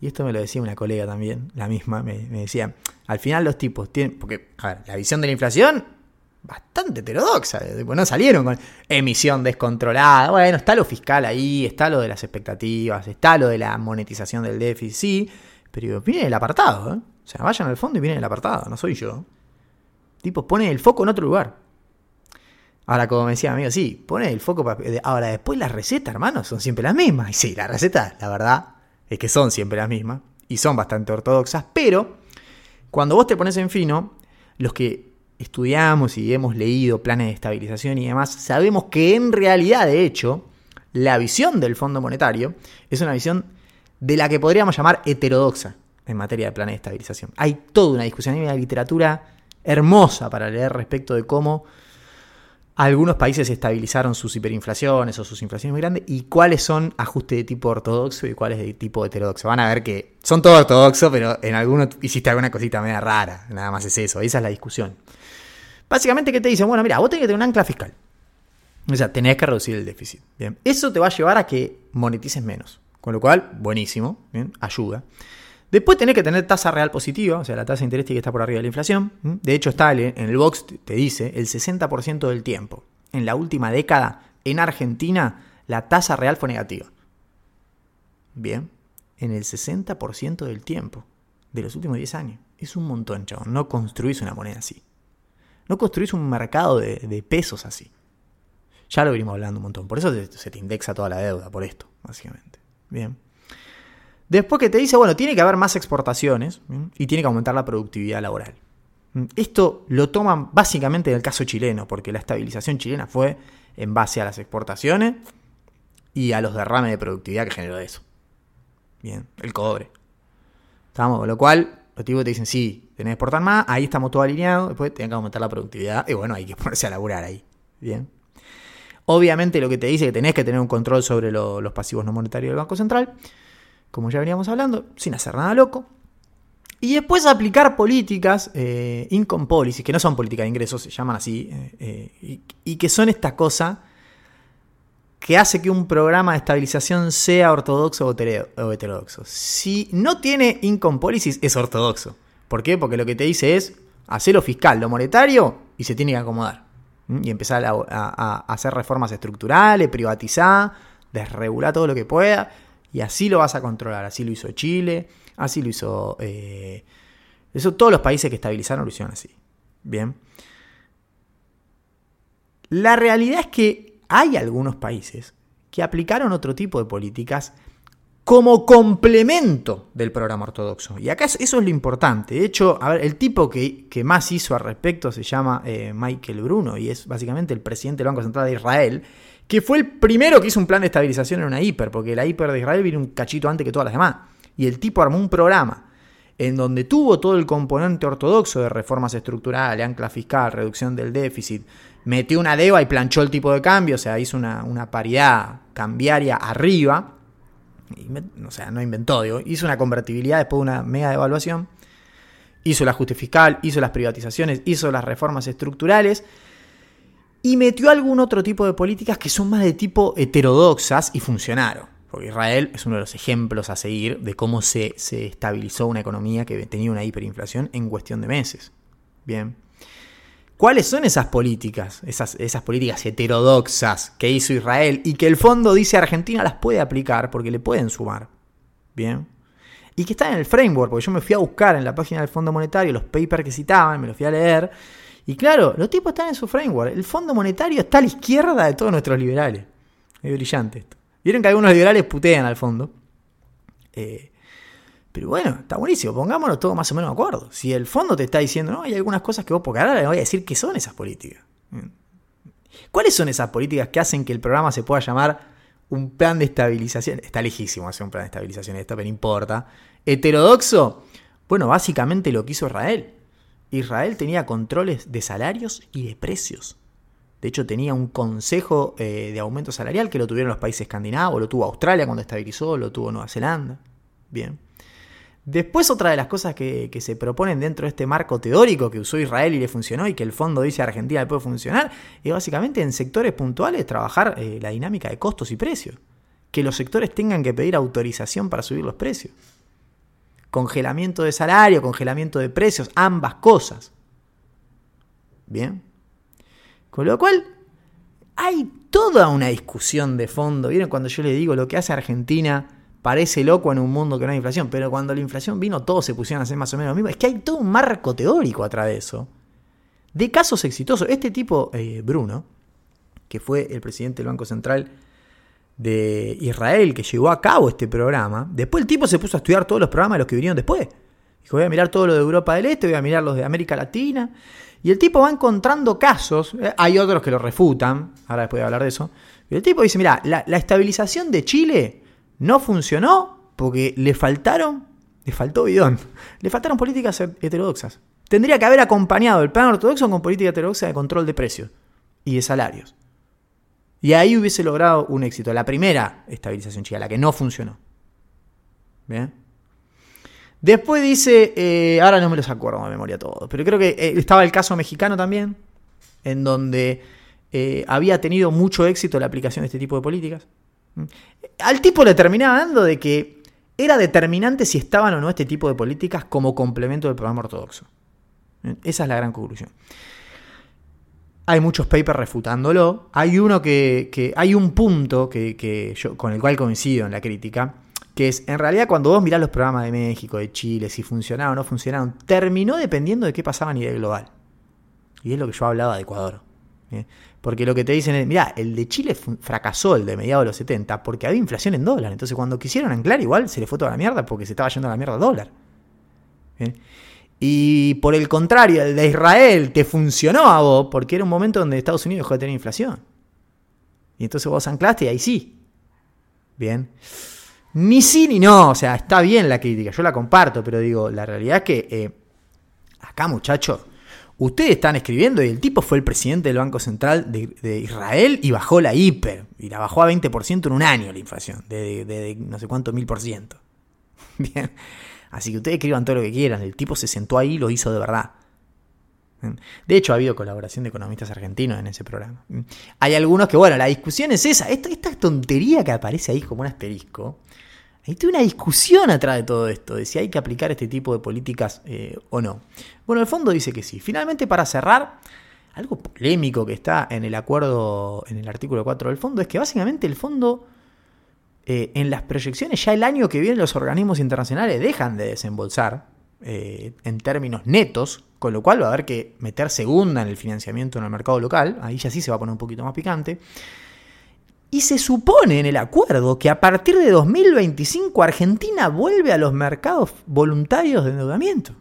y esto me lo decía una colega también, la misma, me, decía, al final los tipos tienen, porque, a ver, la visión de la inflación bastante heterodoxa. No salieron con emisión descontrolada. Bueno, está lo fiscal ahí, está lo de las expectativas, está lo de la monetización del déficit, sí, pero viene el apartado. ¿eh? O sea, vayan al fondo y viene el apartado, no soy yo. Tipo, pone el foco en otro lugar. Ahora, como me decía amigo, sí, pone el foco. Ahora, después las recetas, hermanos, son siempre las mismas. Y sí, las recetas, la verdad, es que son siempre las mismas. Y son bastante ortodoxas. Pero, cuando vos te pones en fino, los que estudiamos y hemos leído planes de estabilización y demás, sabemos que en realidad, de hecho, la visión del Fondo Monetario es una visión de la que podríamos llamar heterodoxa en materia de planes de estabilización. Hay toda una discusión, hay una literatura hermosa para leer respecto de cómo algunos países estabilizaron sus hiperinflaciones o sus inflaciones muy grandes y cuáles son ajustes de tipo ortodoxo y cuáles de tipo heterodoxo. Van a ver que son todos ortodoxos, pero en algunos hiciste alguna cosita media rara. Nada más es eso, esa es la discusión. Básicamente, ¿qué te dicen? Bueno, mira, vos tenés que tener un ancla fiscal. O sea, tenés que reducir el déficit. Bien. Eso te va a llevar a que monetices menos. Con lo cual, buenísimo, bien, ayuda. Después tenés que tener tasa real positiva, o sea, la tasa de interés que está por arriba de la inflación. De hecho, está en el box, te dice, el 60% del tiempo. En la última década, en Argentina, la tasa real fue negativa. Bien, en el 60% del tiempo de los últimos 10 años. Es un montón, chavos. No construís una moneda así. No construís un mercado de, pesos así. Ya lo venimos hablando un montón. Por eso se te indexa toda la deuda, por esto, básicamente. Bien. Después que te dice, bueno, tiene que haber más exportaciones y tiene que aumentar la productividad laboral. Esto lo toman básicamente del caso chileno, porque la estabilización chilena fue en base a las exportaciones y a los derrames de productividad que generó eso. Bien, el cobre. ¿Estamos? Lo cual, los tipos te dicen, sí, tenés que exportar más, ahí estamos todos alineados, después tienen que aumentar la productividad, y bueno, hay que ponerse a laburar ahí. Bien. Obviamente lo que te dice que tenés que tener un control sobre los pasivos no monetarios del Banco Central, como ya veníamos hablando, sin hacer nada loco. Y después aplicar políticas, eh, income policies, que no son políticas de ingresos, se llaman así, eh, eh, y, que son esta cosa que hace que un programa de estabilización sea ortodoxo o heterodoxo. Si no tiene income policies, es ortodoxo. ¿Por qué? Porque lo que te dice es hacer lo fiscal, lo monetario, y se tiene que acomodar. Y empezar a, hacer reformas estructurales, privatizar, desregular todo lo que pueda, y así lo vas a controlar. Así lo hizo Chile, así lo hizo... Eh, eso todos los países que estabilizaron lo hicieron así. Bien. La realidad es que hay algunos países que aplicaron otro tipo de políticas como complemento del programa ortodoxo. Y acá eso es lo importante. De hecho, a ver, el tipo que, más hizo al respecto se llama eh, Michael Bruno y es básicamente el presidente del Banco Central de Israel, que fue el primero que hizo un plan de estabilización en una hiper, porque la hiper de Israel vino un cachito antes que todas las demás. Y el tipo armó un programa en donde tuvo todo el componente ortodoxo de reformas estructurales, ancla fiscal, reducción del déficit, metió una DEVA y planchó el tipo de cambio, o sea, hizo una, paridad cambiaria arriba, o sea, no inventó, digo, hizo una convertibilidad después de una mega devaluación, hizo el ajuste fiscal, hizo las privatizaciones, hizo las reformas estructurales, y metió algún otro tipo de políticas que son más de tipo heterodoxas y funcionaron. Porque Israel es uno de los ejemplos a seguir de cómo se, se estabilizó una economía que tenía una hiperinflación en cuestión de meses. Bien. ¿Cuáles son esas políticas? Esas, esas políticas heterodoxas que hizo Israel y que el fondo dice Argentina las puede aplicar porque le pueden sumar. Bien. Y que están en el framework, porque yo me fui a buscar en la página del Fondo Monetario los papers que citaban, me los fui a leer. Y claro, los tipos están en su framework. El Fondo Monetario está a la izquierda de todos nuestros liberales. Es brillante esto. Vieron que algunos liberales putean al fondo. Eh, pero bueno, está buenísimo. Pongámonos todo más o menos de acuerdo. Si el fondo te está diciendo, no, hay algunas cosas que vos, porque ahora le voy a decir qué son esas políticas. ¿Cuáles son esas políticas que hacen que el programa se pueda llamar un plan de estabilización? Está lejísimo hacer un plan de estabilización esto, pero no importa. ¿Heterodoxo? Bueno, básicamente lo que hizo Israel. Israel tenía controles de salarios y de precios. De hecho, tenía un consejo eh, de aumento salarial que lo tuvieron los países escandinavos, lo tuvo Australia cuando estabilizó, lo tuvo Nueva Zelanda. Bien. Después, otra de las cosas que, se proponen dentro de este marco teórico que usó Israel y le funcionó y que el fondo dice a Argentina le puede funcionar, es básicamente en sectores puntuales trabajar eh, la dinámica de costos y precios. Que los sectores tengan que pedir autorización para subir los precios. Congelamiento de salario, congelamiento de precios, ambas cosas. Bien. Con lo cual, hay toda una discusión de fondo. ¿Vieron cuando yo le digo lo que hace Argentina? Parece loco en un mundo que no hay inflación, pero cuando la inflación vino todos se pusieron a hacer más o menos lo mismo. Es que hay todo un marco teórico atrás de eso. De casos exitosos. Este tipo, eh, Bruno, que fue el presidente del Banco Central de Israel, que llevó a cabo este programa, después el tipo se puso a estudiar todos los programas de los que vinieron después. Dijo, voy a mirar todo lo de Europa del Este, voy a mirar los de América Latina, y el tipo va encontrando casos, eh, hay otros que lo refutan, ahora después de hablar de eso, y el tipo dice, mira, la, estabilización de Chile no funcionó porque le faltaron, le faltó bidón, le faltaron políticas heterodoxas. Tendría que haber acompañado el plan ortodoxo con política heterodoxa de control de precios y de salarios. Y ahí hubiese logrado un éxito. La primera estabilización chilena, la que no funcionó. ¿Bien? Después dice, eh, ahora no me los acuerdo de memoria todo, pero creo que eh, estaba el caso mexicano también, en donde eh, había tenido mucho éxito la aplicación de este tipo de políticas. ¿Mm? Al tipo le terminaba dando de que era determinante si estaban o no este tipo de políticas como complemento del programa ortodoxo. ¿Mm? Esa es la gran conclusión. Hay muchos papers refutándolo. Hay uno que. hay un punto que, yo, con el cual coincido en la crítica que es, en realidad cuando vos mirás los programas de México, de Chile, si funcionaron o no funcionaron, terminó dependiendo de qué pasaba a nivel global. Y es lo que yo hablaba de Ecuador. Porque lo que te dicen es, mirá, el de Chile fracasó, el de mediados de los 70, porque había inflación en dólar. Entonces cuando quisieron anclar, igual se le fue toda la mierda porque se estaba yendo a la mierda el dólar. Y por el contrario, el de Israel te funcionó a vos porque era un momento donde Estados Unidos dejó de tener inflación. Y entonces vos anclaste y ahí sí. Bien. Ni sí ni no, o sea, está bien la crítica, yo la comparto, pero digo, la realidad es que eh, acá muchachos, ustedes están escribiendo y el tipo fue el presidente del Banco Central de, Israel y bajó la hiper, y la bajó a 20% en un año la inflación, de, no sé cuánto mil por ciento. Bien, así que ustedes escriban todo lo que quieran, el tipo se sentó ahí y lo hizo de verdad. De hecho, ha habido colaboración de economistas argentinos en ese programa. Hay algunos que, bueno, la discusión es esa. Esta, tontería que aparece ahí como un asterisco hay una discusión atrás de todo esto, de si hay que aplicar este tipo de políticas eh, o no. Bueno, el fondo dice que sí. Finalmente, para cerrar, algo polémico que está en el acuerdo, en el artículo 4 del fondo, es que básicamente el fondo, eh, en las proyecciones, ya el año que viene los organismos internacionales dejan de desembolsar eh, en términos netos, con lo cual va a haber que meter segunda en el financiamiento en el mercado local, ahí ya sí se va a poner un poquito más picante. Y se supone en el acuerdo que a partir de 2025 Argentina vuelve a los mercados voluntarios de endeudamiento.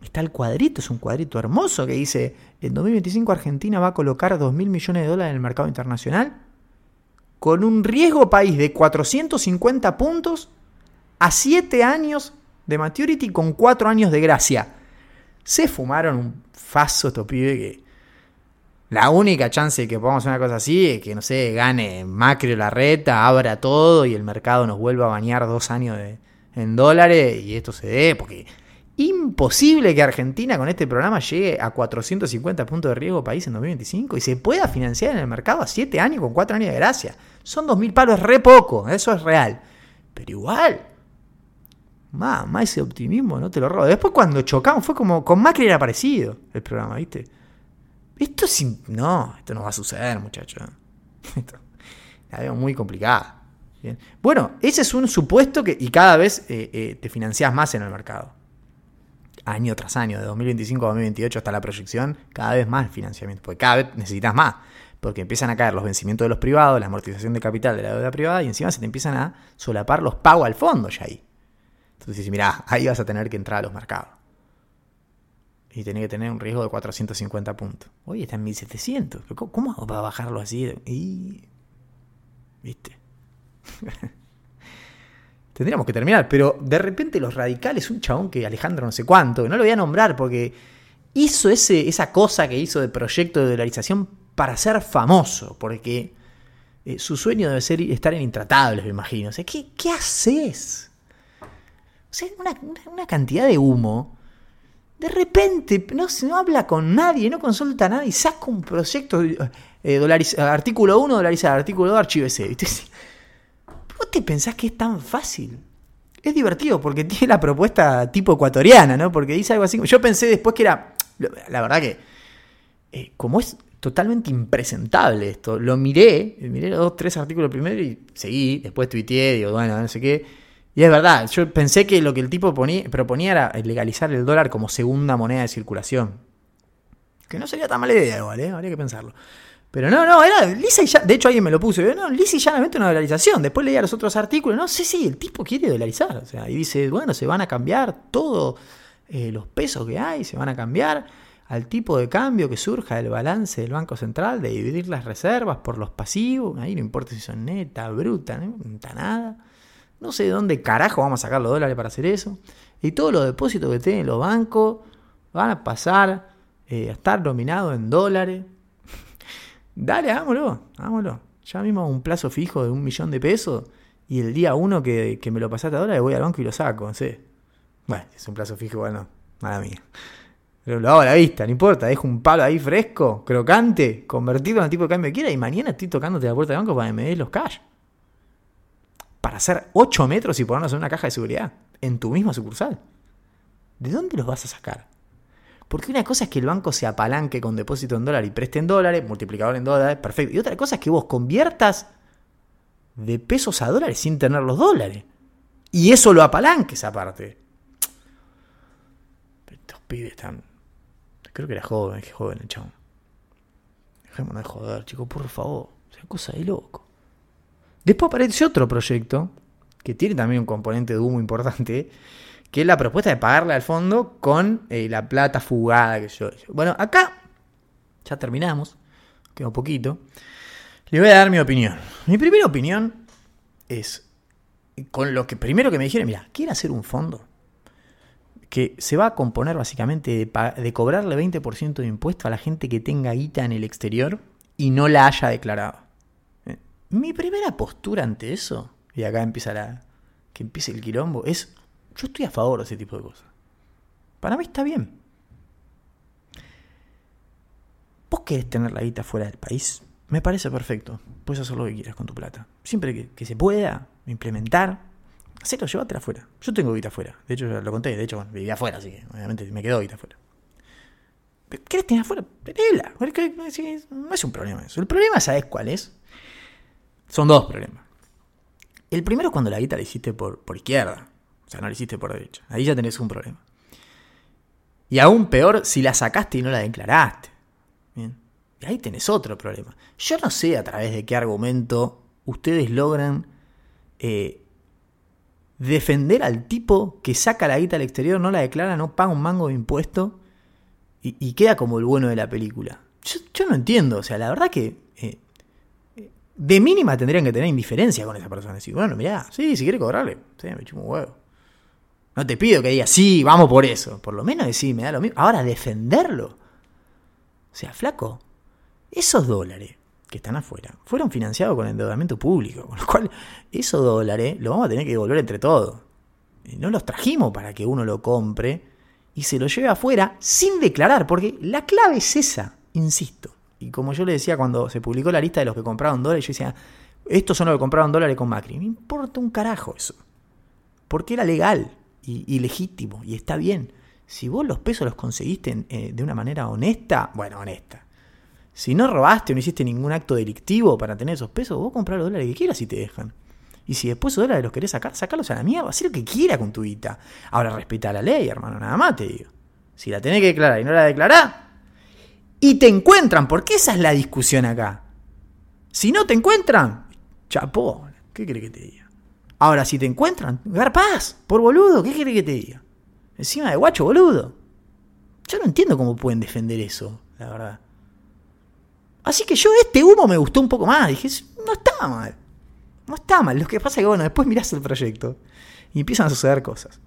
Está el cuadrito, es un cuadrito hermoso que dice, en 2025 Argentina va a colocar 2 mil millones de dólares en el mercado internacional con un riesgo país de 450 puntos a 7 años de maturity con 4 años de gracia. Se fumaron un faso estos que la única chance de que podamos hacer una cosa así es que, no sé, gane Macri la reta, abra todo y el mercado nos vuelva a bañar dos años en dólares y esto se dé, porque imposible que Argentina con este programa llegue a 450 puntos de riesgo país en 2025 y se pueda financiar en el mercado a 7 años con 4 años de gracia. Son 2.000 palos, re poco, eso es real. Pero igual, más ese optimismo no te lo robo. Después cuando chocamos fue como, con Macri era parecido el programa, ¿viste? Esto es... No, esto no va a suceder, muchachos. La veo muy complicada. Bueno, ese es un supuesto que, y cada vez eh, eh, te financias más en el mercado año tras año, de 2025 a 2028 hasta la proyección, cada vez más financiamiento, porque cada vez necesitas más, porque empiezan a caer los vencimientos de los privados, la amortización de capital de la deuda privada y encima se te empiezan a solapar los pagos al fondo ya ahí. Entonces mira, ahí vas a tener que entrar a los mercados. Y tenés que tener un riesgo de 450 puntos. Hoy está en 1700. ¿Cómo va a bajarlo así? ¿Viste? tendríamos que terminar. Pero de repente los radicales, un chabón que Alejandro no sé cuánto, no lo voy a nombrar porque hizo ese, esa cosa que hizo de proyecto de dolarización para ser famoso, porque eh, su sueño debe ser estar en Intratables, me imagino. O sea, ¿qué, qué haces? O una, cantidad de humo. De repente, no, no habla con nadie, no consulta a nadie, saca un proyecto, eh, artículo 1, dolarizar, artículo 2, archivo ese. ¿viste? ¿Vos te pensás que es tan fácil? Es divertido porque tiene la propuesta tipo ecuatoriana, ¿no? Porque dice algo así. Yo pensé después que era. La verdad que. Eh, como es totalmente impresentable esto, lo miré, miré los dos, tres artículos primero y seguí, después tuiteé, digo, bueno, no sé qué. Y es verdad, yo pensé que lo que el tipo proponía era legalizar el dólar como segunda moneda de circulación. Que no sería tan mala idea igual, ¿eh? habría que pensarlo. Pero no, no, era lisa y ya. De hecho, alguien me lo puso. No, lisa y llanamente una dolarización. Después leía los otros artículos. No sé si el tipo quiere dolarizar. O sea, y dice, bueno, se van a cambiar todos eh, los pesos que hay, se van a cambiar al tipo de cambio que surja del balance del Banco Central, de dividir las reservas por los pasivos. Ahí no importa si son neta, bruta, no nada. No sé de dónde carajo vamos a sacar los dólares para hacer eso. Y todos los depósitos que tienen los bancos van a pasar eh, a estar nominados en dólares. Dale, hagámoslo, hagámoslo. Ya mismo un plazo fijo de un millón de pesos y el día uno que, me lo pasaste ahora le voy al banco y lo saco, ¿sí? Bueno, si es un plazo fijo, bueno, mala mía. Pero lo hago a la vista, no importa, dejo un palo ahí fresco, crocante, convertido en el tipo de cambio que quiera y mañana estoy tocándote la puerta del banco para que me des los cash. Para hacer 8 metros y ponernos en una caja de seguridad, en tu misma sucursal. ¿De dónde los vas a sacar? Porque una cosa es que el banco se apalanque con depósito en dólar y preste en dólares, multiplicador en dólares, perfecto. Y otra cosa es que vos conviertas de pesos a dólares sin tener los dólares. Y eso lo apalanques aparte. Estos pibes están. Creo que era joven, que joven el chabón. Dejémonos de joder, chicos, por favor. Es cosa de loco. Después aparece otro proyecto que tiene también un componente de humo importante que es la propuesta de pagarle al fondo con eh, la plata fugada que yo. Bueno, acá ya terminamos, queda poquito. Le voy a dar mi opinión. Mi primera opinión es con lo que primero que me dijeron, mira, quiere hacer un fondo que se va a componer básicamente de, de cobrarle 20% de impuesto a la gente que tenga guita en el exterior y no la haya declarado. Eh, mi primera postura ante eso, y acá empieza la, que empiece el quilombo, es yo estoy a favor de ese tipo de cosas. Para mí está bien. ¿Vos querés tener la guita fuera del país? Me parece perfecto. Puedes hacer lo que quieras con tu plata. Siempre que, se pueda implementar, hacelo, llévatela afuera. Yo tengo guita afuera. De hecho, ya lo conté. De hecho, bueno, vivía afuera, así que obviamente me quedó guita afuera. ¿Querés tener afuera? Tenela. No es un problema eso. El problema, ¿sabes cuál es? Son dos problemas. El primero es cuando la guita la hiciste por, por izquierda. O sea, no lo hiciste por derecha. Ahí ya tenés un problema. Y aún peor si la sacaste y no la declaraste. Bien. Y ahí tenés otro problema. Yo no sé a través de qué argumento ustedes logran eh, defender al tipo que saca la guita al exterior, no la declara, no paga un mango de impuesto y, queda como el bueno de la película. Yo, no entiendo. O sea, la verdad que eh, de mínima tendrían que tener indiferencia con esa persona. Decir, bueno, mirá, sí, si quiere cobrarle, sí, me chumo un huevo. No te pido que digas, sí, vamos por eso. Por lo menos decir, me da lo mismo. Ahora, defenderlo. O sea, flaco, esos dólares que están afuera fueron financiados con endeudamiento público. Con lo cual, esos dólares los vamos a tener que devolver entre todos. Y no los trajimos para que uno lo compre y se lo lleve afuera sin declarar, porque la clave es esa, insisto. Y como yo le decía cuando se publicó la lista de los que compraron dólares, yo decía, estos son los que compraron dólares con Macri. Me importa un carajo eso. Porque era legal y, legítimo y está bien. Si vos los pesos los conseguiste eh, de una manera honesta, bueno, honesta. Si no robaste o no hiciste ningún acto delictivo para tener esos pesos, vos comprás los dólares que quieras y te dejan. Y si después esos dólares los querés sacar, sacarlos a la mierda, haz lo que quiera con tu guita. Ahora respeta la ley, hermano, nada más te digo. Si la tenés que declarar y no la declarás, y te encuentran, porque esa es la discusión acá. Si no te encuentran, chapó, ¿qué crees que te diga? Ahora, si te encuentran, garpaz, por boludo, ¿qué crees que te diga? Encima de guacho, boludo. Yo no entiendo cómo pueden defender eso, la verdad. Así que yo este humo me gustó un poco más. Dije, no está mal. No está mal. Lo que pasa es que, bueno, después mirás el proyecto y empiezan a suceder cosas.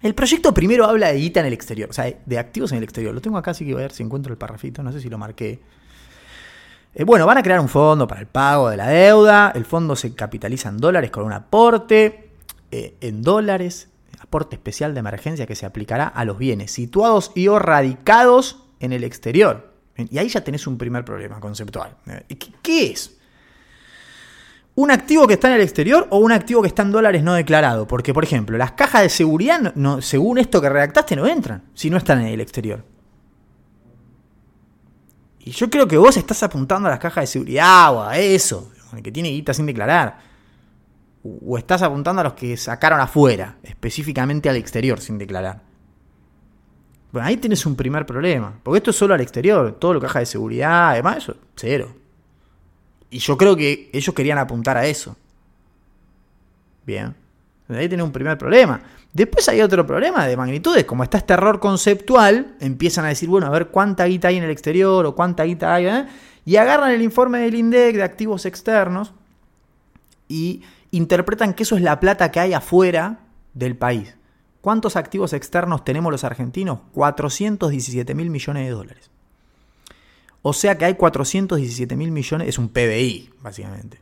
El proyecto primero habla de guita en el exterior, o sea, de activos en el exterior. Lo tengo acá, así que voy a ver si encuentro el parrafito, no sé si lo marqué. Eh, bueno, van a crear un fondo para el pago de la deuda. El fondo se capitaliza en dólares con un aporte eh, en dólares, aporte especial de emergencia que se aplicará a los bienes situados y o radicados en el exterior. Y ahí ya tenés un primer problema conceptual. Eh, ¿Qué es? ¿Un activo que está en el exterior o un activo que está en dólares no declarado? Porque, por ejemplo, las cajas de seguridad, no, según esto que redactaste, no entran si no están en el exterior. Y yo creo que vos estás apuntando a las cajas de seguridad o a eso, que tiene guita sin declarar. O estás apuntando a los que sacaron afuera, específicamente al exterior sin declarar. Bueno, ahí tienes un primer problema. Porque esto es solo al exterior. Todo lo caja de seguridad, además, eso, cero. Y yo creo que ellos querían apuntar a eso. Bien. Ahí tiene un primer problema. Después hay otro problema de magnitudes. Como está este error conceptual, empiezan a decir, bueno, a ver cuánta guita hay en el exterior o cuánta guita hay. ¿eh? Y agarran el informe del INDEC de activos externos y interpretan que eso es la plata que hay afuera del país. ¿Cuántos activos externos tenemos los argentinos? 417 mil millones de dólares. O sea que hay 417 mil millones, es un PBI, básicamente.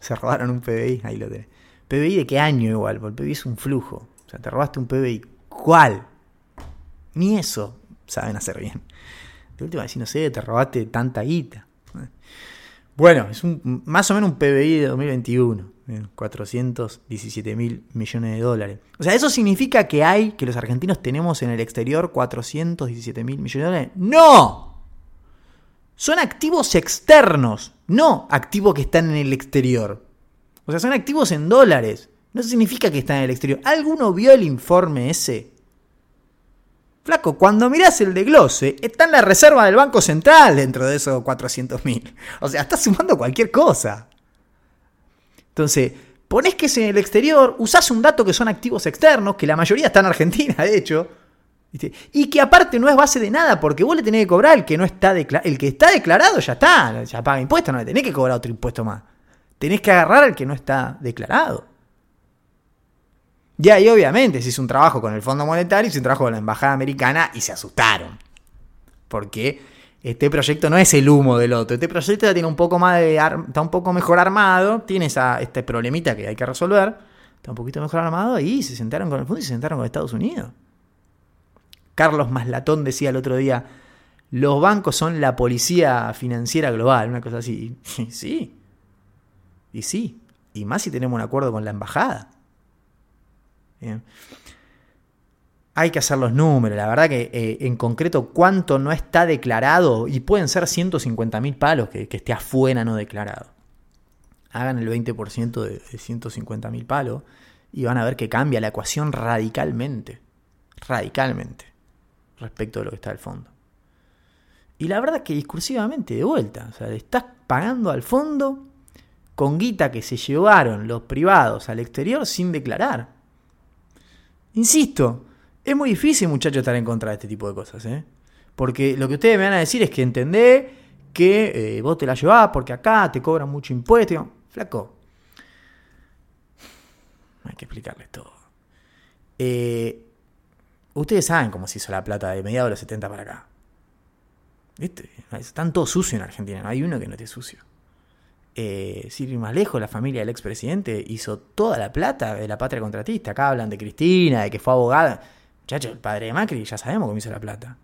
Se robaron un PBI, ahí lo tenés. ¿PBI de qué año igual? Porque el PBI es un flujo. O sea, te robaste un PBI. ¿Cuál? Ni eso saben hacer bien. De última, si no sé, te robaste tanta guita. Bueno, es un, más o menos un PBI de 2021. 417 mil millones de dólares. O sea, ¿eso significa que hay, que los argentinos tenemos en el exterior 417 mil millones de dólares? ¡No! son activos externos, no activos que están en el exterior. O sea, son activos en dólares. No significa que están en el exterior. ¿Alguno vio el informe ese? Flaco, cuando mirás el de Glose, está en la reserva del Banco Central dentro de esos 400 mil. O sea, estás sumando cualquier cosa. Entonces, ponés que es en el exterior, usás un dato que son activos externos, que la mayoría está en Argentina, de hecho, y que aparte no es base de nada, porque vos le tenés que cobrar el que no está declarado. El que está declarado ya está, ya paga impuestos, no le tenés que cobrar otro impuesto más. Tenés que agarrar al que no está declarado. Ya, y obviamente se hizo un trabajo con el Fondo Monetario, hizo un trabajo con la Embajada Americana y se asustaron. Porque este proyecto no es el humo del otro. Este proyecto ya tiene un poco más de está un poco mejor armado, tiene esa, este problemita que hay que resolver, está un poquito mejor armado y se sentaron con el fondo y se sentaron con Estados Unidos. Carlos Maslatón decía el otro día, los bancos son la policía financiera global, una cosa así. sí, y sí, y más si tenemos un acuerdo con la embajada. Hay que hacer los números, la verdad que eh, en concreto cuánto no está declarado, y pueden ser 150 mil palos que, esté afuera no declarado. Hagan el 20% de, de 150 mil palos y van a ver que cambia la ecuación radicalmente. Radicalmente respecto de lo que está al fondo. Y la verdad que discursivamente, de vuelta, o sea, le estás pagando al fondo con guita que se llevaron los privados al exterior sin declarar. Insisto, es muy difícil, muchachos, estar en contra de este tipo de cosas, ¿eh? Porque lo que ustedes me van a decir es que entendé que eh, vos te la llevás porque acá te cobran mucho impuesto. Flaco, hay que explicarles todo. Eh, Ustedes saben cómo se hizo la plata de mediados de los 70 para acá. ¿Viste? Están todos sucios en Argentina, no hay uno que no esté sucio. Eh, más lejos, la familia del expresidente hizo toda la plata de la patria contratista. Acá hablan de Cristina, de que fue abogada. Muchachos, el padre de Macri ya sabemos cómo hizo la plata.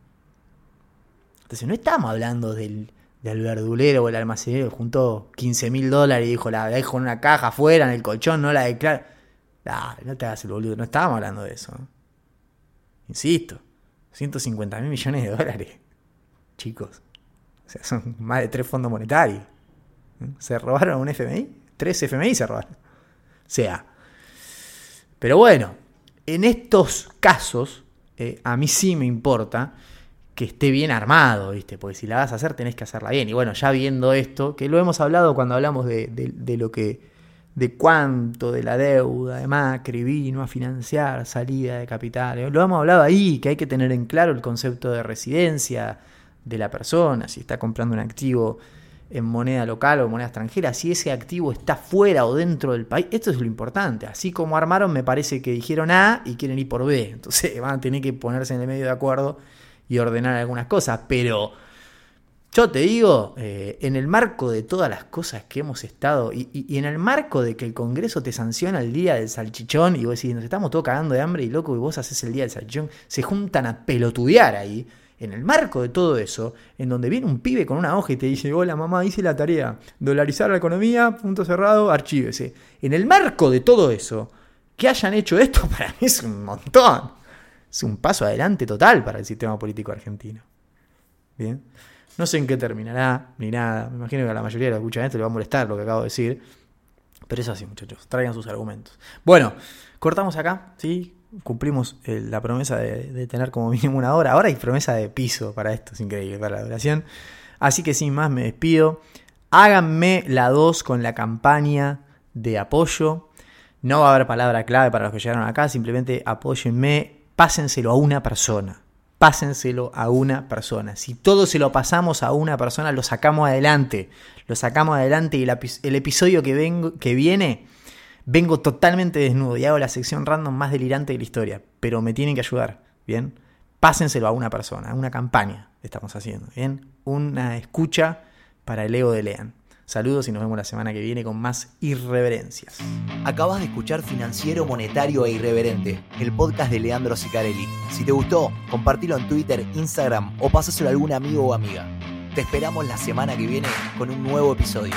Entonces no estamos hablando del, del verdulero o el almacenero que juntó 15 mil dólares y dijo, la dejo en una caja afuera, en el colchón, no la declaro. no te hagas el boludo, no estábamos hablando de eso. Insisto, 150 mil millones de dólares. Chicos, o sea, son más de tres fondos monetarios. ¿Se robaron un FMI? Tres FMI se robaron. O sea, pero bueno, en estos casos, eh, a mí sí me importa que esté bien armado, ¿viste? Porque si la vas a hacer, tenés que hacerla bien. Y bueno, ya viendo esto, que lo hemos hablado cuando hablamos de, de lo que. de cuánto de la deuda de Macri vino a financiar salida de capitales. Lo hemos hablado ahí, que hay que tener en claro el concepto de residencia de la persona, si está comprando un activo en moneda local o moneda extranjera, si ese activo está fuera o dentro del país, esto es lo importante. Así como armaron, me parece que dijeron A y quieren ir por B. Entonces van a tener que ponerse en el medio de acuerdo y ordenar algunas cosas. Pero yo te digo, eh, en el marco de todas las cosas que hemos estado, y, en el marco de que el Congreso te sanciona el día del salchichón, y vos decís, nos estamos todos cagando de hambre y loco, y vos haces el día del salchichón, se juntan a pelotudear ahí en el marco de todo eso, en donde viene un pibe con una hoja y te dice, hola mamá, hice la tarea, dolarizar la economía, punto cerrado, archívese. En el marco de todo eso, que hayan hecho esto para mí es un montón. Es un paso adelante total para el sistema político argentino. Bien. No sé en qué terminará, ni nada. Me imagino que a la mayoría de los escuchan esto le va a molestar lo que acabo de decir. Pero es así, muchachos. Traigan sus argumentos. Bueno, cortamos acá, ¿sí? Cumplimos eh, la promesa de, tener como mínimo una hora. Ahora hay promesa de piso para esto, es increíble, para la duración. Así que sin más me despido. Háganme la 2 con la campaña de apoyo. No va a haber palabra clave para los que llegaron acá, simplemente apóyenme, pásenselo a una persona. Pásenselo a una persona. Si todo se lo pasamos a una persona, lo sacamos adelante. Lo sacamos adelante y el, episodio que, vengo, que viene Vengo totalmente desnudo y hago la sección random más delirante de la historia, pero me tienen que ayudar, ¿bien? Pásenselo a una persona, a una campaña estamos haciendo, ¿bien? Una escucha para el ego de Lean. Saludos y nos vemos la semana que viene con más irreverencias. Acabas de escuchar Financiero, Monetario e Irreverente, el podcast de Leandro Sicarelli. Si te gustó, compartilo en Twitter, Instagram o pásaselo a algún amigo o amiga. Te esperamos la semana que viene con un nuevo episodio.